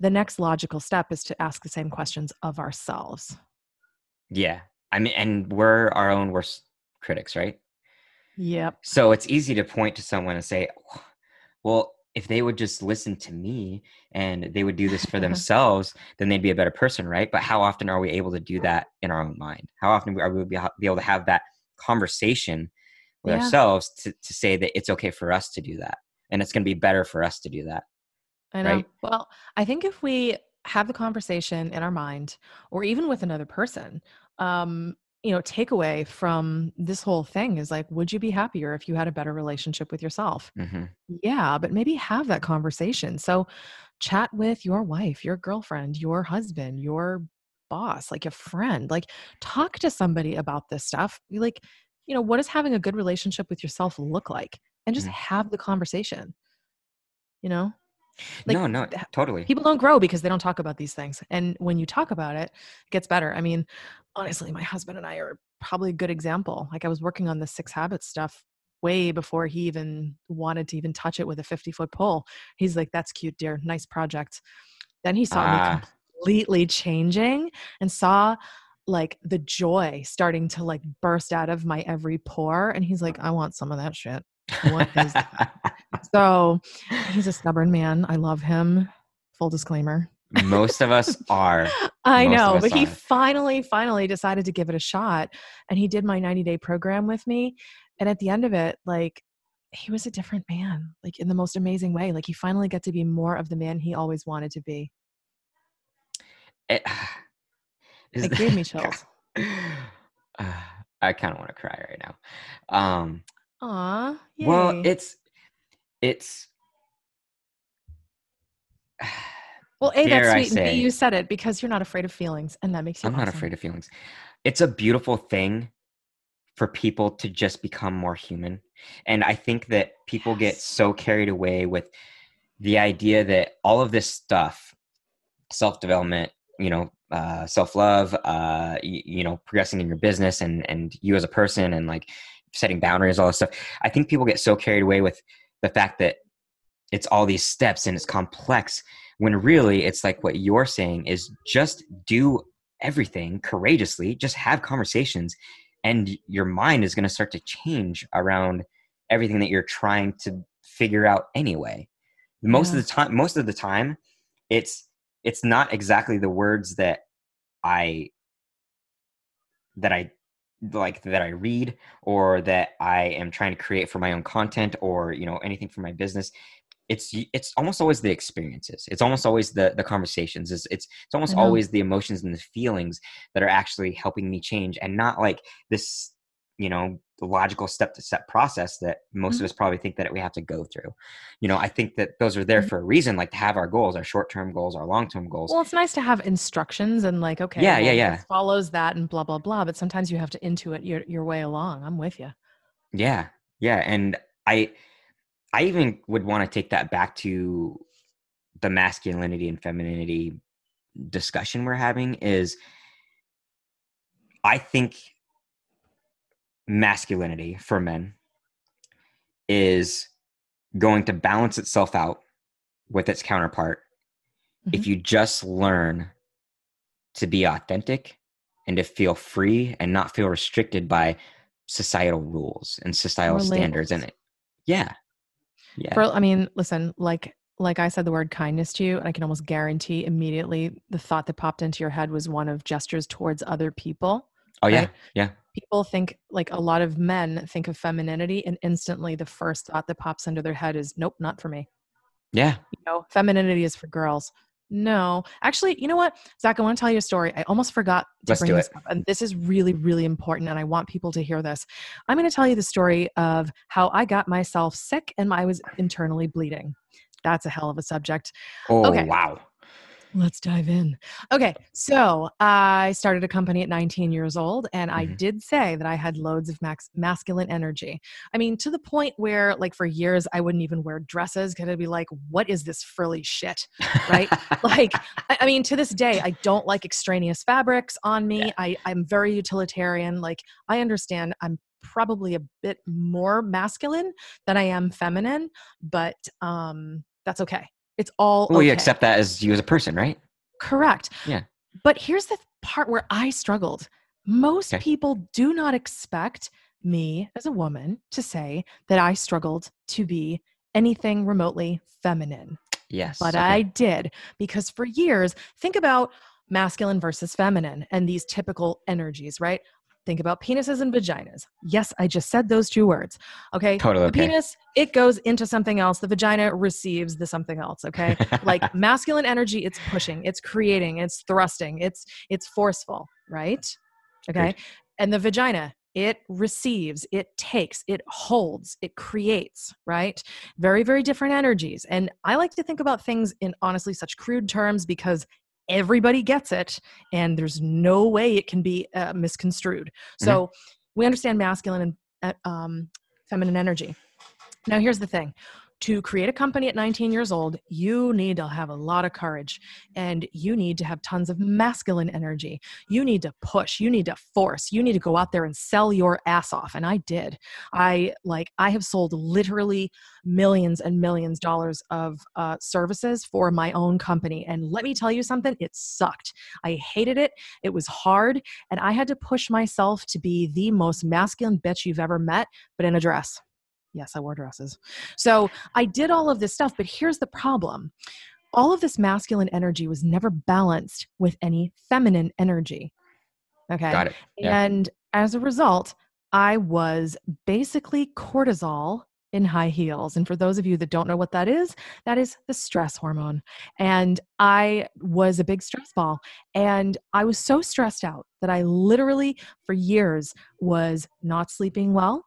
the next logical step is to ask the same questions of ourselves yeah. I mean, and we're our own worst critics, right? Yep. So it's easy to point to someone and say, well, if they would just listen to me and they would do this for [LAUGHS] themselves, then they'd be a better person, right? But how often are we able to do that in our own mind? How often are we be able to have that conversation with yeah. ourselves to, to say that it's okay for us to do that and it's going to be better for us to do that? I know. Right? Well, I think if we have the conversation in our mind or even with another person um you know takeaway from this whole thing is like would you be happier if you had a better relationship with yourself? Mm-hmm. yeah but maybe have that conversation. So chat with your wife your girlfriend your husband your boss like a friend like talk to somebody about this stuff. Like you know what does having a good relationship with yourself look like? And just mm-hmm. have the conversation you know like, no, no, totally. People don't grow because they don't talk about these things. And when you talk about it, it gets better. I mean, honestly, my husband and I are probably a good example. Like I was working on the six habits stuff way before he even wanted to even touch it with a 50 foot pole. He's like, that's cute, dear. Nice project. Then he saw me ah. completely changing and saw like the joy starting to like burst out of my every pore. And he's like, I want some of that shit. What is [LAUGHS] so he's a stubborn man. I love him. Full disclaimer. Most of us [LAUGHS] are. I Most know, but are. he finally, finally decided to give it a shot. And he did my 90 day program with me. And at the end of it, like, he was a different man, like in the most amazing way. Like, he finally got to be more of the man he always wanted to be. It, [SIGHS] it gave me [LAUGHS] chills. Uh, [SIGHS] I kind of want to cry right now. Um, Aw. Yay. Well, it's it's [SIGHS] well, A, that's sweet, say, and B, you said it because you're not afraid of feelings, and that makes you I'm awesome. not afraid of feelings. It's a beautiful thing for people to just become more human. And I think that people yes. get so carried away with the idea that all of this stuff, self development, you know, uh, self love, uh, you, you know, progressing in your business and, and you as a person and like setting boundaries, all this stuff. I think people get so carried away with the fact that it's all these steps and it's complex when really it's like what you're saying is just do everything courageously just have conversations and your mind is going to start to change around everything that you're trying to figure out anyway most yeah. of the time most of the time it's it's not exactly the words that i that i like that I read or that I am trying to create for my own content or you know anything for my business it's it's almost always the experiences. It's almost always the the conversations. It's it's, it's almost mm-hmm. always the emotions and the feelings that are actually helping me change and not like this you know the logical step to step process that most mm-hmm. of us probably think that we have to go through. You know i think that those are there mm-hmm. for a reason like to have our goals our short-term goals our long-term goals. Well it's nice to have instructions and like okay yeah well, yeah. yeah follows that and blah blah blah but sometimes you have to intuit your, your way along. I'm with you yeah yeah and i i even would want to take that back to the masculinity and femininity discussion we're having is i think masculinity for men is going to balance itself out with its counterpart mm-hmm. if you just learn to be authentic and to feel free and not feel restricted by societal rules and societal standards and it yeah yeah. For, i mean listen like like i said the word kindness to you and i can almost guarantee immediately the thought that popped into your head was one of gestures towards other people oh yeah yeah people think like a lot of men think of femininity and instantly the first thought that pops into their head is nope not for me yeah you know femininity is for girls No, actually, you know what, Zach? I want to tell you a story. I almost forgot to Let's bring do this it. up, and this is really, really important, and I want people to hear this. I'm going to tell you the story of how I got myself sick and I was internally bleeding. That's a hell of a subject. Oh, Okay. wow. Let's dive in. Okay, so I started a company at 19 years old, and I Mhm. did say that I had loads of max- masculine energy. I mean, to the point where, like, for years, I wouldn't even wear dresses because I'd be like, what is this frilly shit? Right? [LAUGHS] like, I, I mean, to this day, I don't like extraneous fabrics on me. Yeah. I, I'm very utilitarian. Like, I understand I'm probably a bit more masculine than I am feminine, but um, that's okay. It's all well, you okay. accept that as you as a person, right? Correct. Yeah. But here's the part where I struggled. Most Okay. people do not expect me as a woman to say that I struggled to be anything remotely feminine. Yes. But okay. I did because for years, think about masculine versus feminine and these typical energies, right? Think about penises and vaginas. Yes, I just said those two words. Okay. Totally The okay. penis, it goes into something else. The vagina receives the something else. Okay. [LAUGHS] like masculine energy, it's pushing, it's creating, it's thrusting, it's it's forceful, right? Okay. And the vagina, it receives, it takes, it holds, it creates, right? Very, very different energies. And I like to think about things in honestly such crude terms because everybody gets it and there's no way it can be uh, misconstrued. So we understand masculine and uh, um, feminine energy. Now, here's the thing to create a company at 19 years old, you need to have a lot of courage and you need to have tons of masculine energy. You need to push, you need to force, you need to go out there and sell your ass off. And I did. I like, I have sold literally millions and millions dollars of uh, services for my own company. And let me tell you something, it sucked. I hated it. It was hard. And I had to push myself to be the most masculine bitch you've ever met, but in a dress. Yes, I wore dresses. So I did all of this stuff, but here's the problem all of this masculine energy was never balanced with any feminine energy. Okay. Got it. Yeah. And as a result, I was basically cortisol in high heels. And for those of you that don't know what that is, that is the stress hormone. And I was a big stress ball. And I was so stressed out that I literally, for years, was not sleeping well.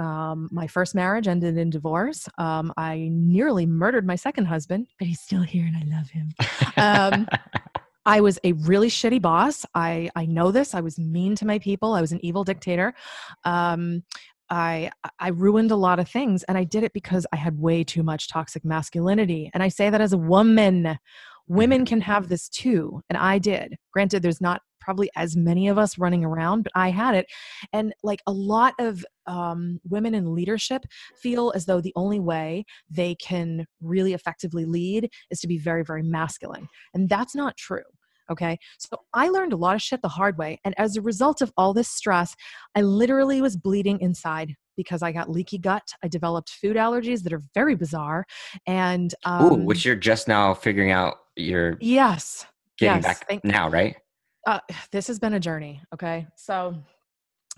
Um, my first marriage ended in divorce. Um, I nearly murdered my second husband, but he's still here and I love him. Um, [LAUGHS] I was a really shitty boss. I I know this. I was mean to my people. I was an evil dictator. Um, I I ruined a lot of things, and I did it because I had way too much toxic masculinity. And I say that as a woman. Women can have this too, and I did. Granted, there's not probably as many of us running around, but I had it. And like a lot of um, women in leadership feel as though the only way they can really effectively lead is to be very, very masculine. And that's not true. Okay. So I learned a lot of shit the hard way. And as a result of all this stress, I literally was bleeding inside because I got leaky gut. I developed food allergies that are very bizarre. And um, Ooh, which you're just now figuring out you're yes, getting yes, back thank- now, right? uh, [SIGHS] this has been a journey. Okay. So,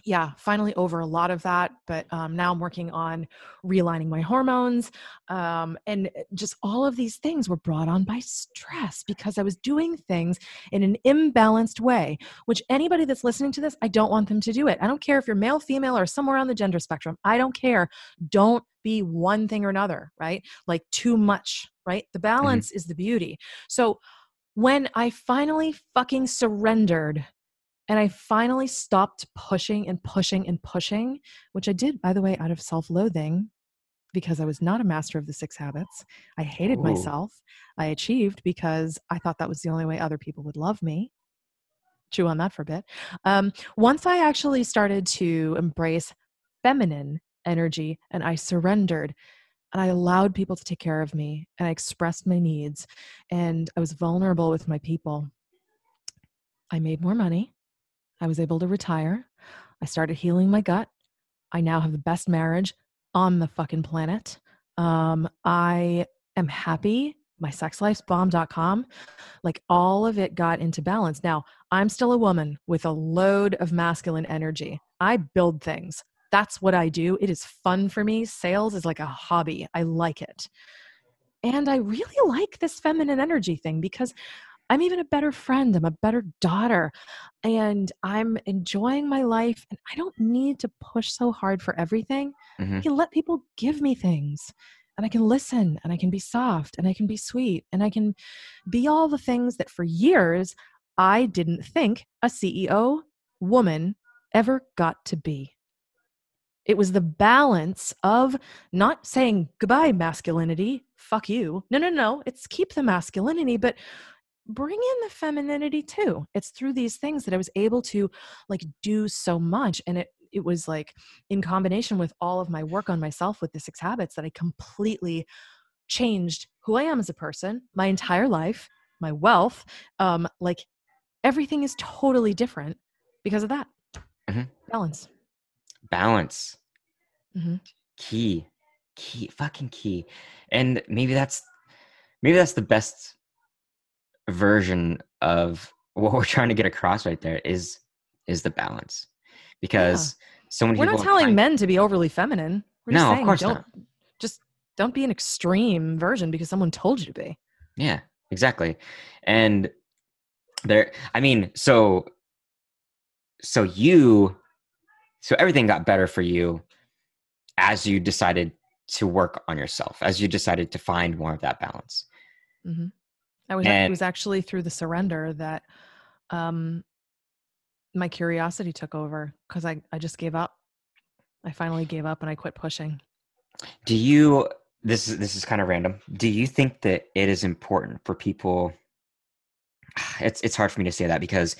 yeah, finally over a lot of that. But um, now I'm working on realigning my hormones. Um, and just all of these things were brought on by stress because I was doing things in an imbalanced way, which anybody that's listening to this, I don't want them to do it. I don't care if you're male, female, or somewhere on the gender spectrum. I don't care. Don't be one thing or another, right? Like too much, right? The balance is the beauty. So, when I finally fucking surrendered and I finally stopped pushing and pushing and pushing, which I did, by the way, out of self loathing because I was not a master of the six habits. I hated Ooh. myself. I achieved because I thought that was the only way other people would love me. Chew on that for a bit. Um, once I actually started to embrace feminine energy and I surrendered, and I allowed people to take care of me and I expressed my needs and I was vulnerable with my people. I made more money. I was able to retire. I started healing my gut. I now have the best marriage on the fucking planet. Um, I am happy. My sexlifesbomb.com, like all of it got into balance. Now, I'm still a woman with a load of masculine energy. I build things. That's what I do. It is fun for me. Sales is like a hobby. I like it. and I really like this feminine energy thing because I'm even a better friend. I'm a better daughter. And I'm enjoying my life. And I don't need to push so hard for everything. Mhm. I can let people give me things. And I can listen and I can be soft and I can be sweet and I can be all the things that for years I didn't think a CEO woman ever got to be. It was the balance of not saying goodbye, masculinity, fuck you. No, no, no. It's keep the masculinity, but bring in the femininity too. It's through these things that I was able to like do so much. And it it was like in combination with all of my work on myself with the six habits that I completely changed who I am as a person, my entire life, my wealth. Um, like everything is totally different because of that. Mhm. Balance. Balance. Mhm. Key. Key. Fucking key. And maybe that's maybe that's the best version of what we're trying to get across right there is is the balance. Because so many We're not telling men to be overly feminine. We're just No, of saying course don't not. just don't be an extreme version because someone told you to be. Yeah, exactly. And there I mean, so so you so everything got better for you as you decided to work on yourself, as you decided to find more of that balance. hmm I was it was actually through the surrender that um my curiosity took over because I, I just gave up. I finally gave up and I quit pushing. Do you this is this is kind of random. Do you think that it is important for people [SIGHS] it's it's hard for me to say that because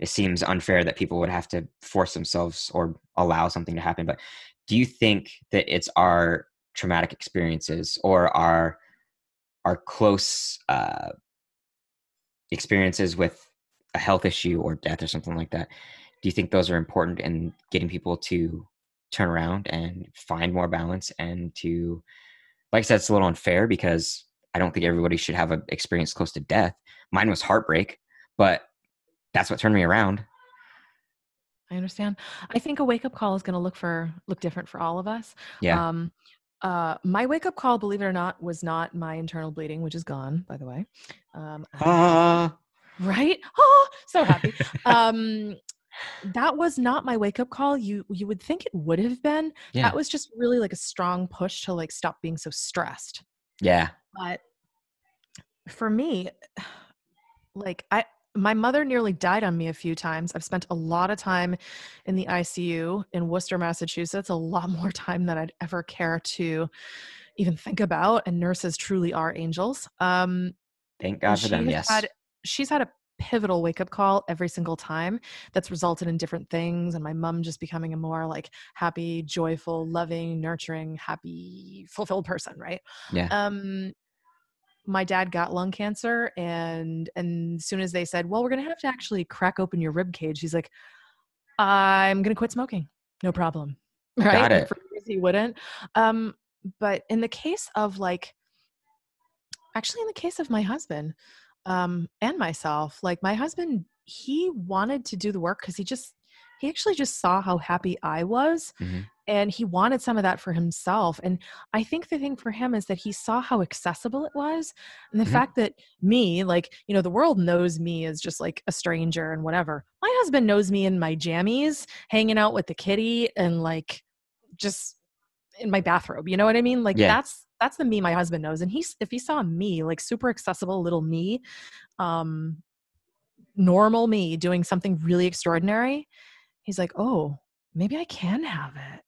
it seems unfair that people would have to force themselves or allow something to happen, but do you think that it's our traumatic experiences or our our close uh experiences with a health issue or death or something like that? Do you think those are important in getting people to turn around and find more balance and to like I said, it's a little unfair because I don't think everybody should have an experience close to death. Mine was heartbreak, but that's what turned me around. I understand. I think a wake up call is going to look for look different for all of us. Yeah. Um, uh, my wake up call, believe it or not, was not my internal bleeding, which is gone, by the way. Um, I- Ah, right? Oh, [LAUGHS] so happy. um, that was not my wake up call. You you would think it would have been. yeah. That was just really like a strong push to like stop being so stressed. yeah. But for me, [SIGHS] like I my mother nearly died on me a few times. I've spent a lot of time in the ICU in Worcester, Massachusetts, a lot more time than I'd ever care to even think about. And nurses truly are angels. Um, Thank God for them. Yes. had- she's had a pivotal wake up call every single time that's resulted in different things and my mom just becoming a more like happy joyful loving nurturing happy fulfilled person right yeah. um my dad got lung cancer and and as soon as they said well we're gonna have to actually crack open your rib cage he's like i'm gonna quit smoking no problem [LAUGHS] right Got it. for years he wouldn't um but in the case of like actually in the case of my husband um and myself like my husband he wanted to do the work because he just he actually just saw how happy i was Mhm. And he wanted some of that for himself and i think the thing for him is that he saw how accessible it was and the Mhm. fact that me like you know the world knows me as just like a stranger and whatever my husband knows me in my jammies hanging out with the kitty and like just in my bathrobe you know what i mean like Yeah. that's that's the me my husband knows and he's if he saw me like super accessible little me um normal me doing something really extraordinary he's like oh maybe i can have it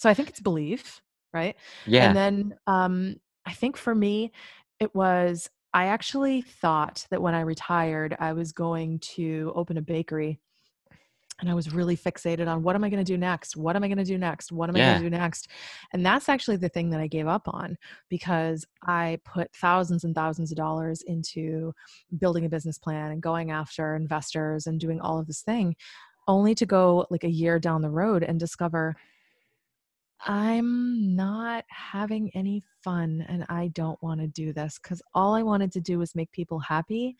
so i think it's belief right Yeah. and then um, I think for me, it was I actually thought that when I retired, I was going to open a bakery. And I was really fixated on what am I going to do next? What am I going to do next? What am I going to do next? And that's actually the thing that I gave up on because I put thousands and thousands of dollars into building a business plan and going after investors and doing all of this thing, only to go like a year down the road and discover I'm not having any fun and I don't want to do this because all I wanted to do was make people happy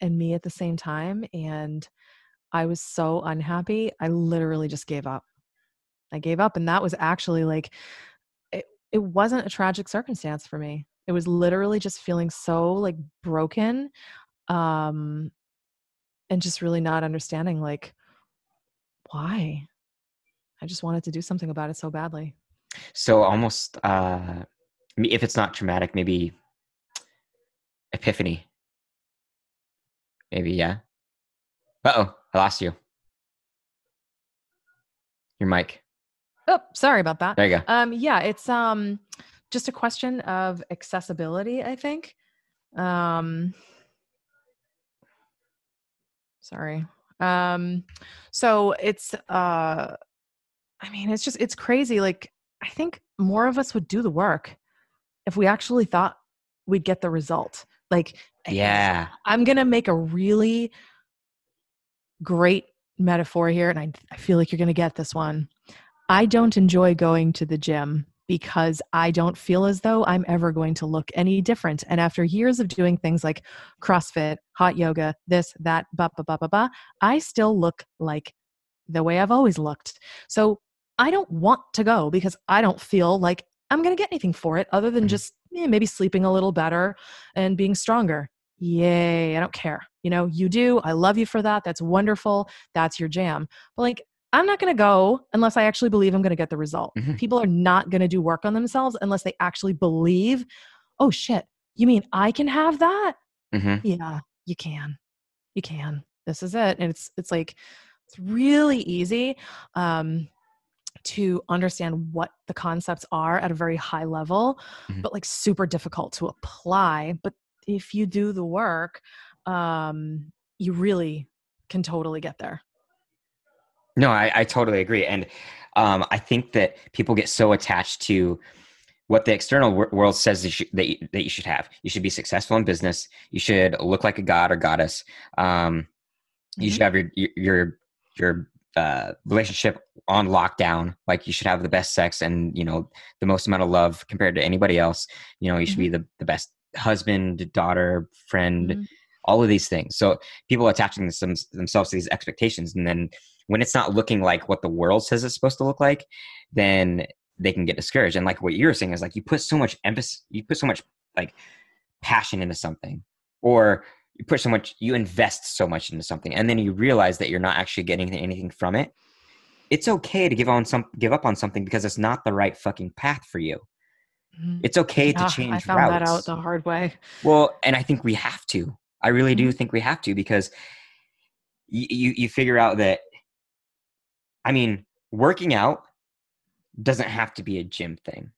and me at the same time. And I was so unhappy. I literally just gave up. I gave up. And that was actually like, it, it wasn't a tragic circumstance for me. It was literally just feeling so like broken um and just really not understanding like why. I just wanted to do something about it so badly. So almost uh if it's not traumatic, maybe epiphany. Maybe, yeah. Uh oh, I lost you. Your mic. Oh, sorry about that. There you go. Um, yeah, it's um just a question of accessibility, I think. Um sorry. Um so it's uh I mean, it's just it's crazy. Like I think more of us would do the work if we actually thought we'd get the result. Like eh, Yeah. I'm going to make a really great metaphor here and I I feel like you're going to get this one. I don't enjoy going to the gym because I don't feel as though I'm ever going to look any different. And after years of doing things like CrossFit, hot yoga, this, that, ba ba ba ba ba, I still look like the way I've always looked. So I don't want to go because I don't feel like I'm going to get anything for it other than Mhm. just eh, maybe sleeping a little better and being stronger. Yay, I don't care. You know, you do. I love you for that. That's wonderful. That's your jam. But like, I'm not going to go unless I actually believe I'm going to get the result. Mhm. People are not going to do work on themselves unless they actually believe, oh shit, you mean I can have that? hmm Yeah, you can. You can. This is it. And it's it's like it's really easy um to understand what the concepts are at a very high level, Mhm. but like super difficult to apply. But if you do the work, um, you really can totally get there. No, I, I totally agree, and um, I think that people get so attached to what the external world says that you, that, you, that you should have. You should be successful in business. You should look like a god or goddess. Um, you should have your your, your uh, relationship on lockdown. Like you should have the best sex and you know the most amount of love compared to anybody else. You know, you should be the the best husband, daughter, friend, Mhm. all of these things. So people attaching them, themselves to these expectations, and then when it's not looking like what the world says it's supposed to look like, then they can get discouraged. And like what you're saying is like you put so much emphasis, you put so much like passion into something, or you put so much, you invest so much into something, and then you realize that you're not actually getting anything from it. It's okay to give on some, give up on something because it's not the right fucking path for you. Mhm. It's okay Yeah, to change I found routes. that out the hard way. Well, and I think we have to. I really do Mhm. think we have to because you, you you figure out that I mean, working out doesn't have to be a gym thing.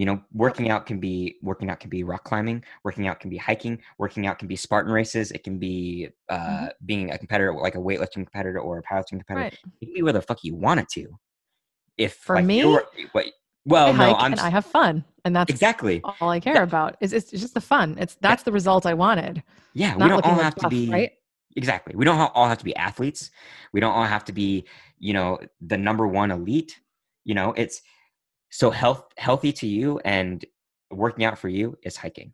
You know, working out can be working out can be rock climbing, working out can be hiking, working out can be Spartan races, it can be uh Mhm. being a competitor like a weightlifting competitor or a powerlifting competitor. Right. It can be where the fuck you want it to. If For like, me, what, well, I no, I'm and I have fun, and that's exactly. all I care about. Is it's just the fun. It's that's the result I wanted. Yeah, we don't all have to be right. exactly we don't all have to be athletes we don't all have to be you know the number one elite you know it's so health healthy to you and working out for you is hiking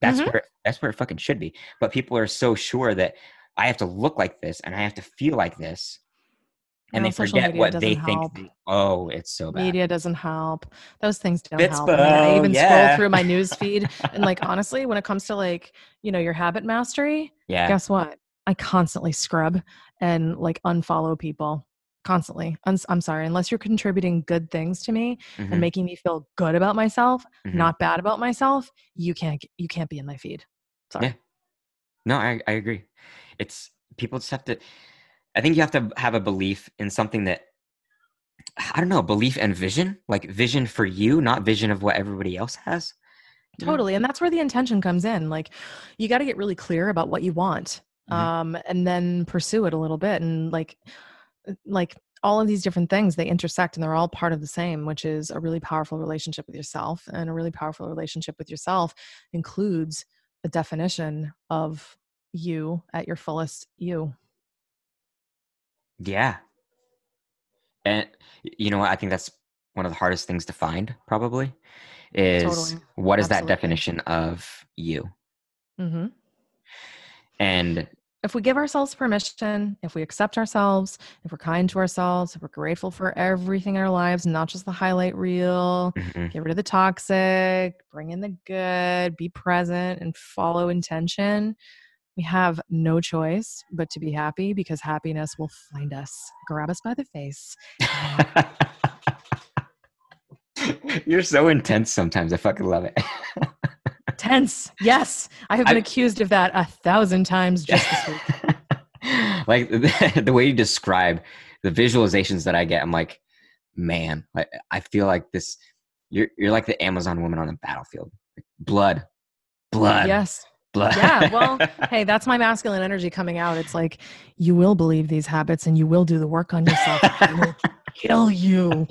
that's Mhm. where that's where it fucking should be but people are so sure that i have to look like this and i have to feel like this and No, they forget what they doesn't think oh it's so bad Media doesn't help. Those things don't help. I, mean, I even yeah. scroll through my news [LAUGHS] feed, and like honestly, when it comes to like you know your habit mastery, yeah guess what? I constantly scrub and like unfollow people constantly. I'm, I'm sorry, unless you're contributing good things to me Mhm, and making me feel good about myself, mhm. not bad about myself, you can't you can't be in my feed. Sorry. Yeah. No, I, I agree. It's people just have to. I think you have to have a belief in something that I don't know, belief and vision, like vision for you, not vision of what everybody else has. Totally. And that's where the intention comes in. Like you got to get really clear about what you want. Mhm. Um, and then pursue it a little bit. And like like all of these different things, they intersect and they're all part of the same, which is a really powerful relationship with yourself. And a really powerful relationship with yourself includes a definition of you at your fullest you. Yeah. And you know what? I think that's one of the hardest things to find, probably, is Totally. what is that definition of you? mm-hmm. And if we give ourselves permission, if we accept ourselves, if we're kind to ourselves, if we're grateful for everything in our lives, not just the highlight reel, Mhm. get rid of the toxic, bring in the good, be present, and follow intention, we have no choice but to be happy because happiness will find us, grab us by the face. [LAUGHS] You're so intense sometimes. I fucking love it. [LAUGHS] Tense. Yes. I have been I- accused of that a thousand times just this week. [LAUGHS] like the, [LAUGHS] the way you describe the visualizations that I get, I'm like, man, I, I feel like this. You're you're like the Amazon woman on the battlefield. Blood, blood, Yes. blood. Yeah, well, [LAUGHS] Hey, that's my masculine energy coming out. It's like you will believe these habits and you will do the work on yourself. I will kill you.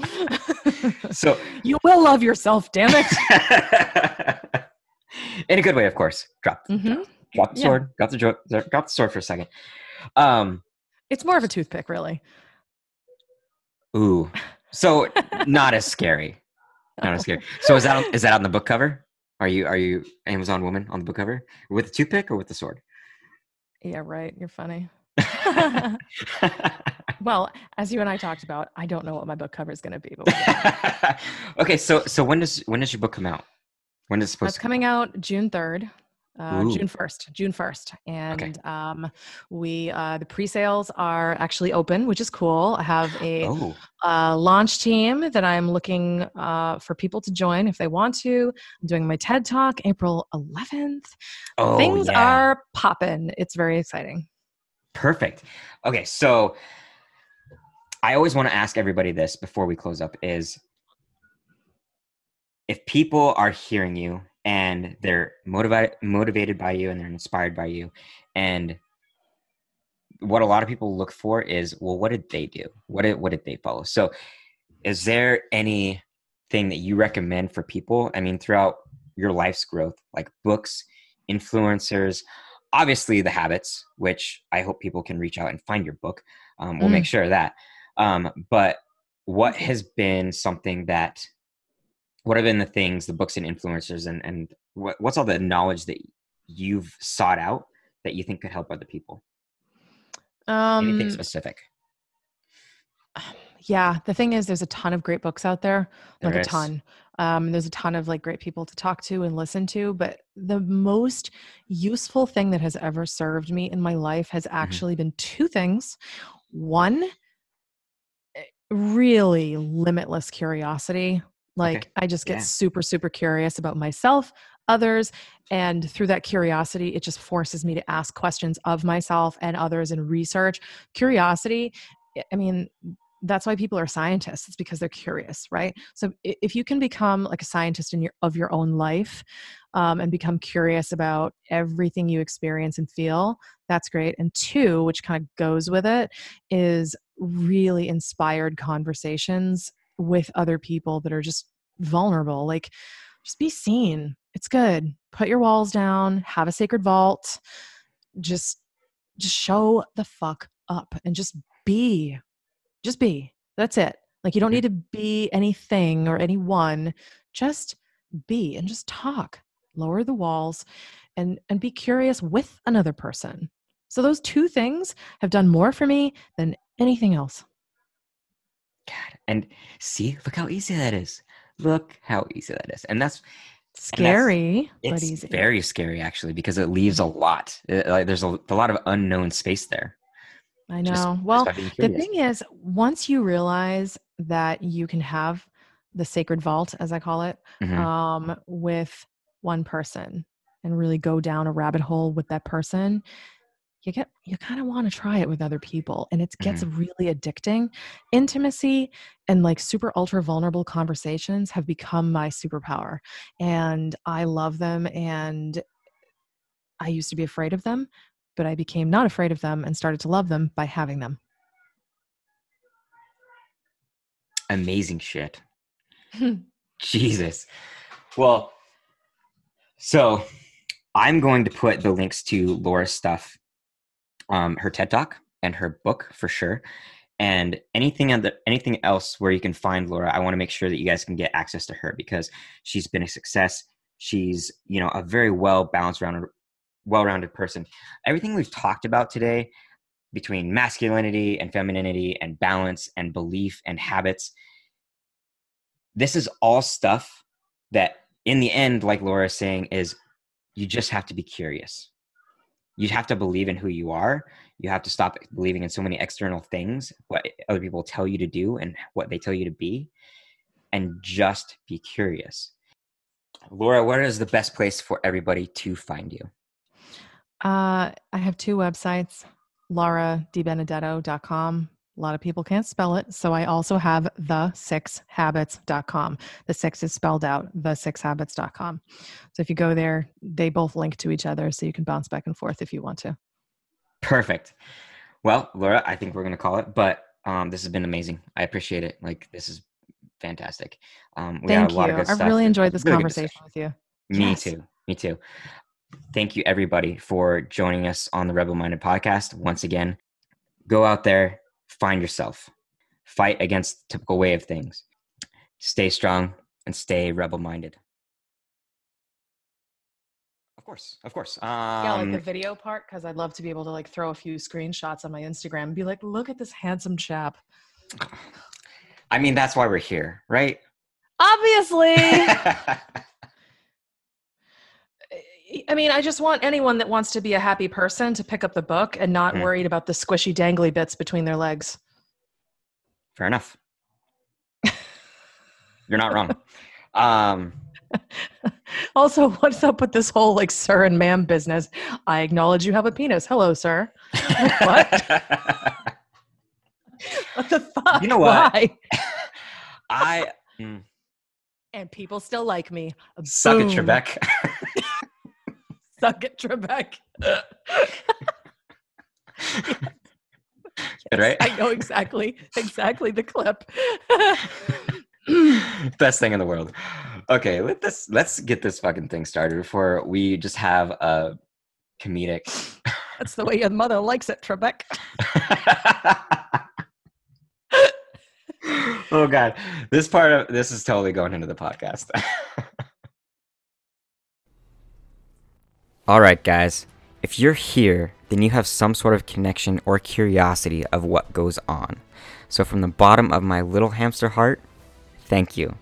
so you will love yourself, damn it. In a good way, of course. Drop, Mhm. drop the Yeah. sword. Drop the jo- drop the sword for a second. Um. It's more of a toothpick, really. Ooh. So [LAUGHS] not as scary. Not as scary. So is that on, is that on the book cover? Are you are you Amazon woman on the book cover with the toothpick or with the sword? Yeah, right. You're funny. [LAUGHS] [LAUGHS] well, as you and I talked about, I don't know what my book cover is going to be, but okay, so so when does when does your book come out? When is it supposed That's to coming out June 3rd. Uh, June 1st, June 1st. And um, we, uh, the pre sales are actually open, which is cool. I have a Oh, uh, launch team that I'm looking uh, for people to join if they want to. I'm doing my TED Talk April 11th. oh Things yeah. are popping. It's very exciting. Perfect. Okay, so I always want to ask everybody this before we close up is if people are hearing you and they're motivated motivated by you and they're inspired by you and what a lot of people look for is well what did they do? What did what did they follow? So is there anything that you recommend for people? I mean throughout your life's growth like books influencers obviously the habits which i hope people can reach out and find your book. Um, we'll make sure of that. Um, but what has been something that what have been the things the books and influencers and and what, what's all the knowledge that you've sought out that you think could help other people anything Um, specific [SIGHS] yeah, the thing is, there's a ton of great books out there, like There a ton. Um, there's a ton of like great people to talk to and listen to. But the most useful thing that has ever served me in my life has Mm-hmm. actually been two things. One, eh, really limitless curiosity. Like I just get Yeah. super, super curious about myself, others, and through that curiosity, it just forces me to ask questions of myself and others and research. Curiosity, I- I mean, that's why people are scientists it's because they're curious right so if you can become like a scientist in your of your own life um, and become curious about everything you experience and feel that's great and two which kind of goes with it is really inspired conversations with other people that are just vulnerable like just be seen. It's good. Put your walls down. Have a sacred vault. Just just show the fuck up and just be. Just be. That's it. Like you don't need to be anything or anyone. Just be and just talk. Lower the walls and and be curious with another person. So those two things have done more for me than anything else God. And see, look how easy that is. Look how easy that is. And that's scary but it's easy very scary actually because it leaves a lot. Uh, like there's a, a lot of unknown space there. i know just well being the thing is once you realize that you can have the sacred vault as i call it Mhm. um, with one person and really go down a rabbit hole with that person you get you kind of want to try it with other people and it gets mm-hmm. really addicting intimacy and like super ultra vulnerable conversations have become my superpower and i love them and i used to be afraid of them but i became not afraid of them and started to love them by having them Amazing shit. [LAUGHS] Jesus. Well, so I'm going to put the links to Laura's stuff, um, her TED Talk and her book for sure. And anything other, anything else where you can find Laura, I want to make sure that you guys can get access to her because she's been a success. She's, you know, a very well balanced rounded well-rounded person. Everything we've talked about today between masculinity and femininity and balance and belief and habits this is all stuff that in the end like laura is saying is you just have to be curious you have to believe in who you are. You have to stop believing in so many external things what other people tell you to do and what they tell you to be and just be curious. Laura where is the best place for everybody to find you? Uh, i have two websites lauradibenedetto.com a lot of people can't spell it. So I also have the six habits.com. The six is spelled out, the six habits.com. So if you go there, they both link to each other so you can bounce back and forth if you want to. Perfect. Well, Laura, I think we're going to call it, but um, this has been amazing. I appreciate it. Like, this is fantastic. Um, we Thank you. I've really enjoyed this really conversation with you. Me yes. too. Me too. Thank you, everybody, for joining us on the Rebel Minded podcast. Once again, go out there, find yourself, fight against typical way of things, stay strong, and stay rebel minded. Of course, of course. Um, yeah, like the um, video part, because I'd love to be able to like throw a few screenshots on my Instagram and be like, look at this handsome chap. [SIGHS] I mean, that's why we're here, right? Obviously. [LAUGHS] I mean, I just want anyone that wants to be a happy person to pick up the book and not mm. worried about the squishy, dangly bits between their legs. Fair enough. You're not wrong. Um, [LAUGHS] also, what's up with this whole like sir and ma'am business? I acknowledge you have a penis. Hello, sir. Like, [LAUGHS] what? [LAUGHS] what the fuck? You know what? Why? I. Mm. And people still like me. Suck Boom. it, Trebek suck at Trebek. yes. [LAUGHS] Good, right? I know exactly, exactly the clip. [LAUGHS] Best thing in the world. Okay, let this let's get this fucking thing started before we just have a comedic. [LAUGHS] That's the way your mother likes it, Trebek. oh god, this part of this is totally going into the podcast. Alright, guys, if you're here, then you have some sort of connection or curiosity of what goes on. So, from the bottom of my little hamster heart, thank you.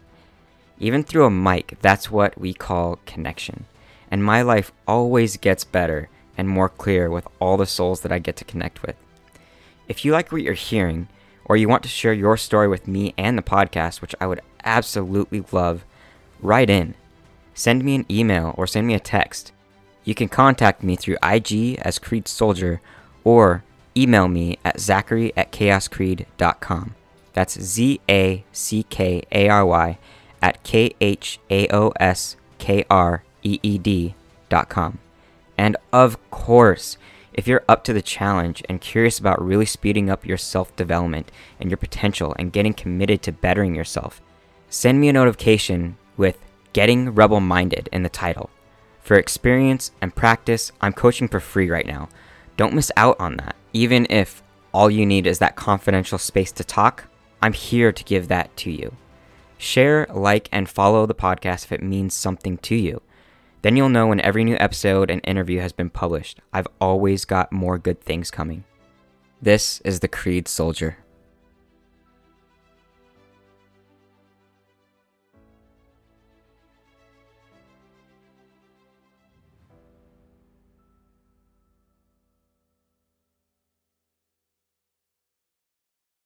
Even through a mic, that's what we call connection. And my life always gets better and more clear with all the souls that I get to connect with. If you like what you're hearing, or you want to share your story with me and the podcast, which I would absolutely love, write in. Send me an email or send me a text. You can contact me through IG as Kreed Soldier or email me at zackary at khaoskreed.com. That's Z A C K A R Y at K H A O S K R E E D dot com. And of course, if you're up to the challenge and curious about really speeding up your self development and your potential and getting committed to bettering yourself, send me a notification with Getting Rebel Minded in the title. For experience and practice, I'm coaching for free right now. Don't miss out on that. Even if all you need is that confidential space to talk, I'm here to give that to you. Share, like, and follow the podcast if it means something to you. Then you'll know when every new episode and interview has been published. I've always got more good things coming. This is the Kreed Soldier.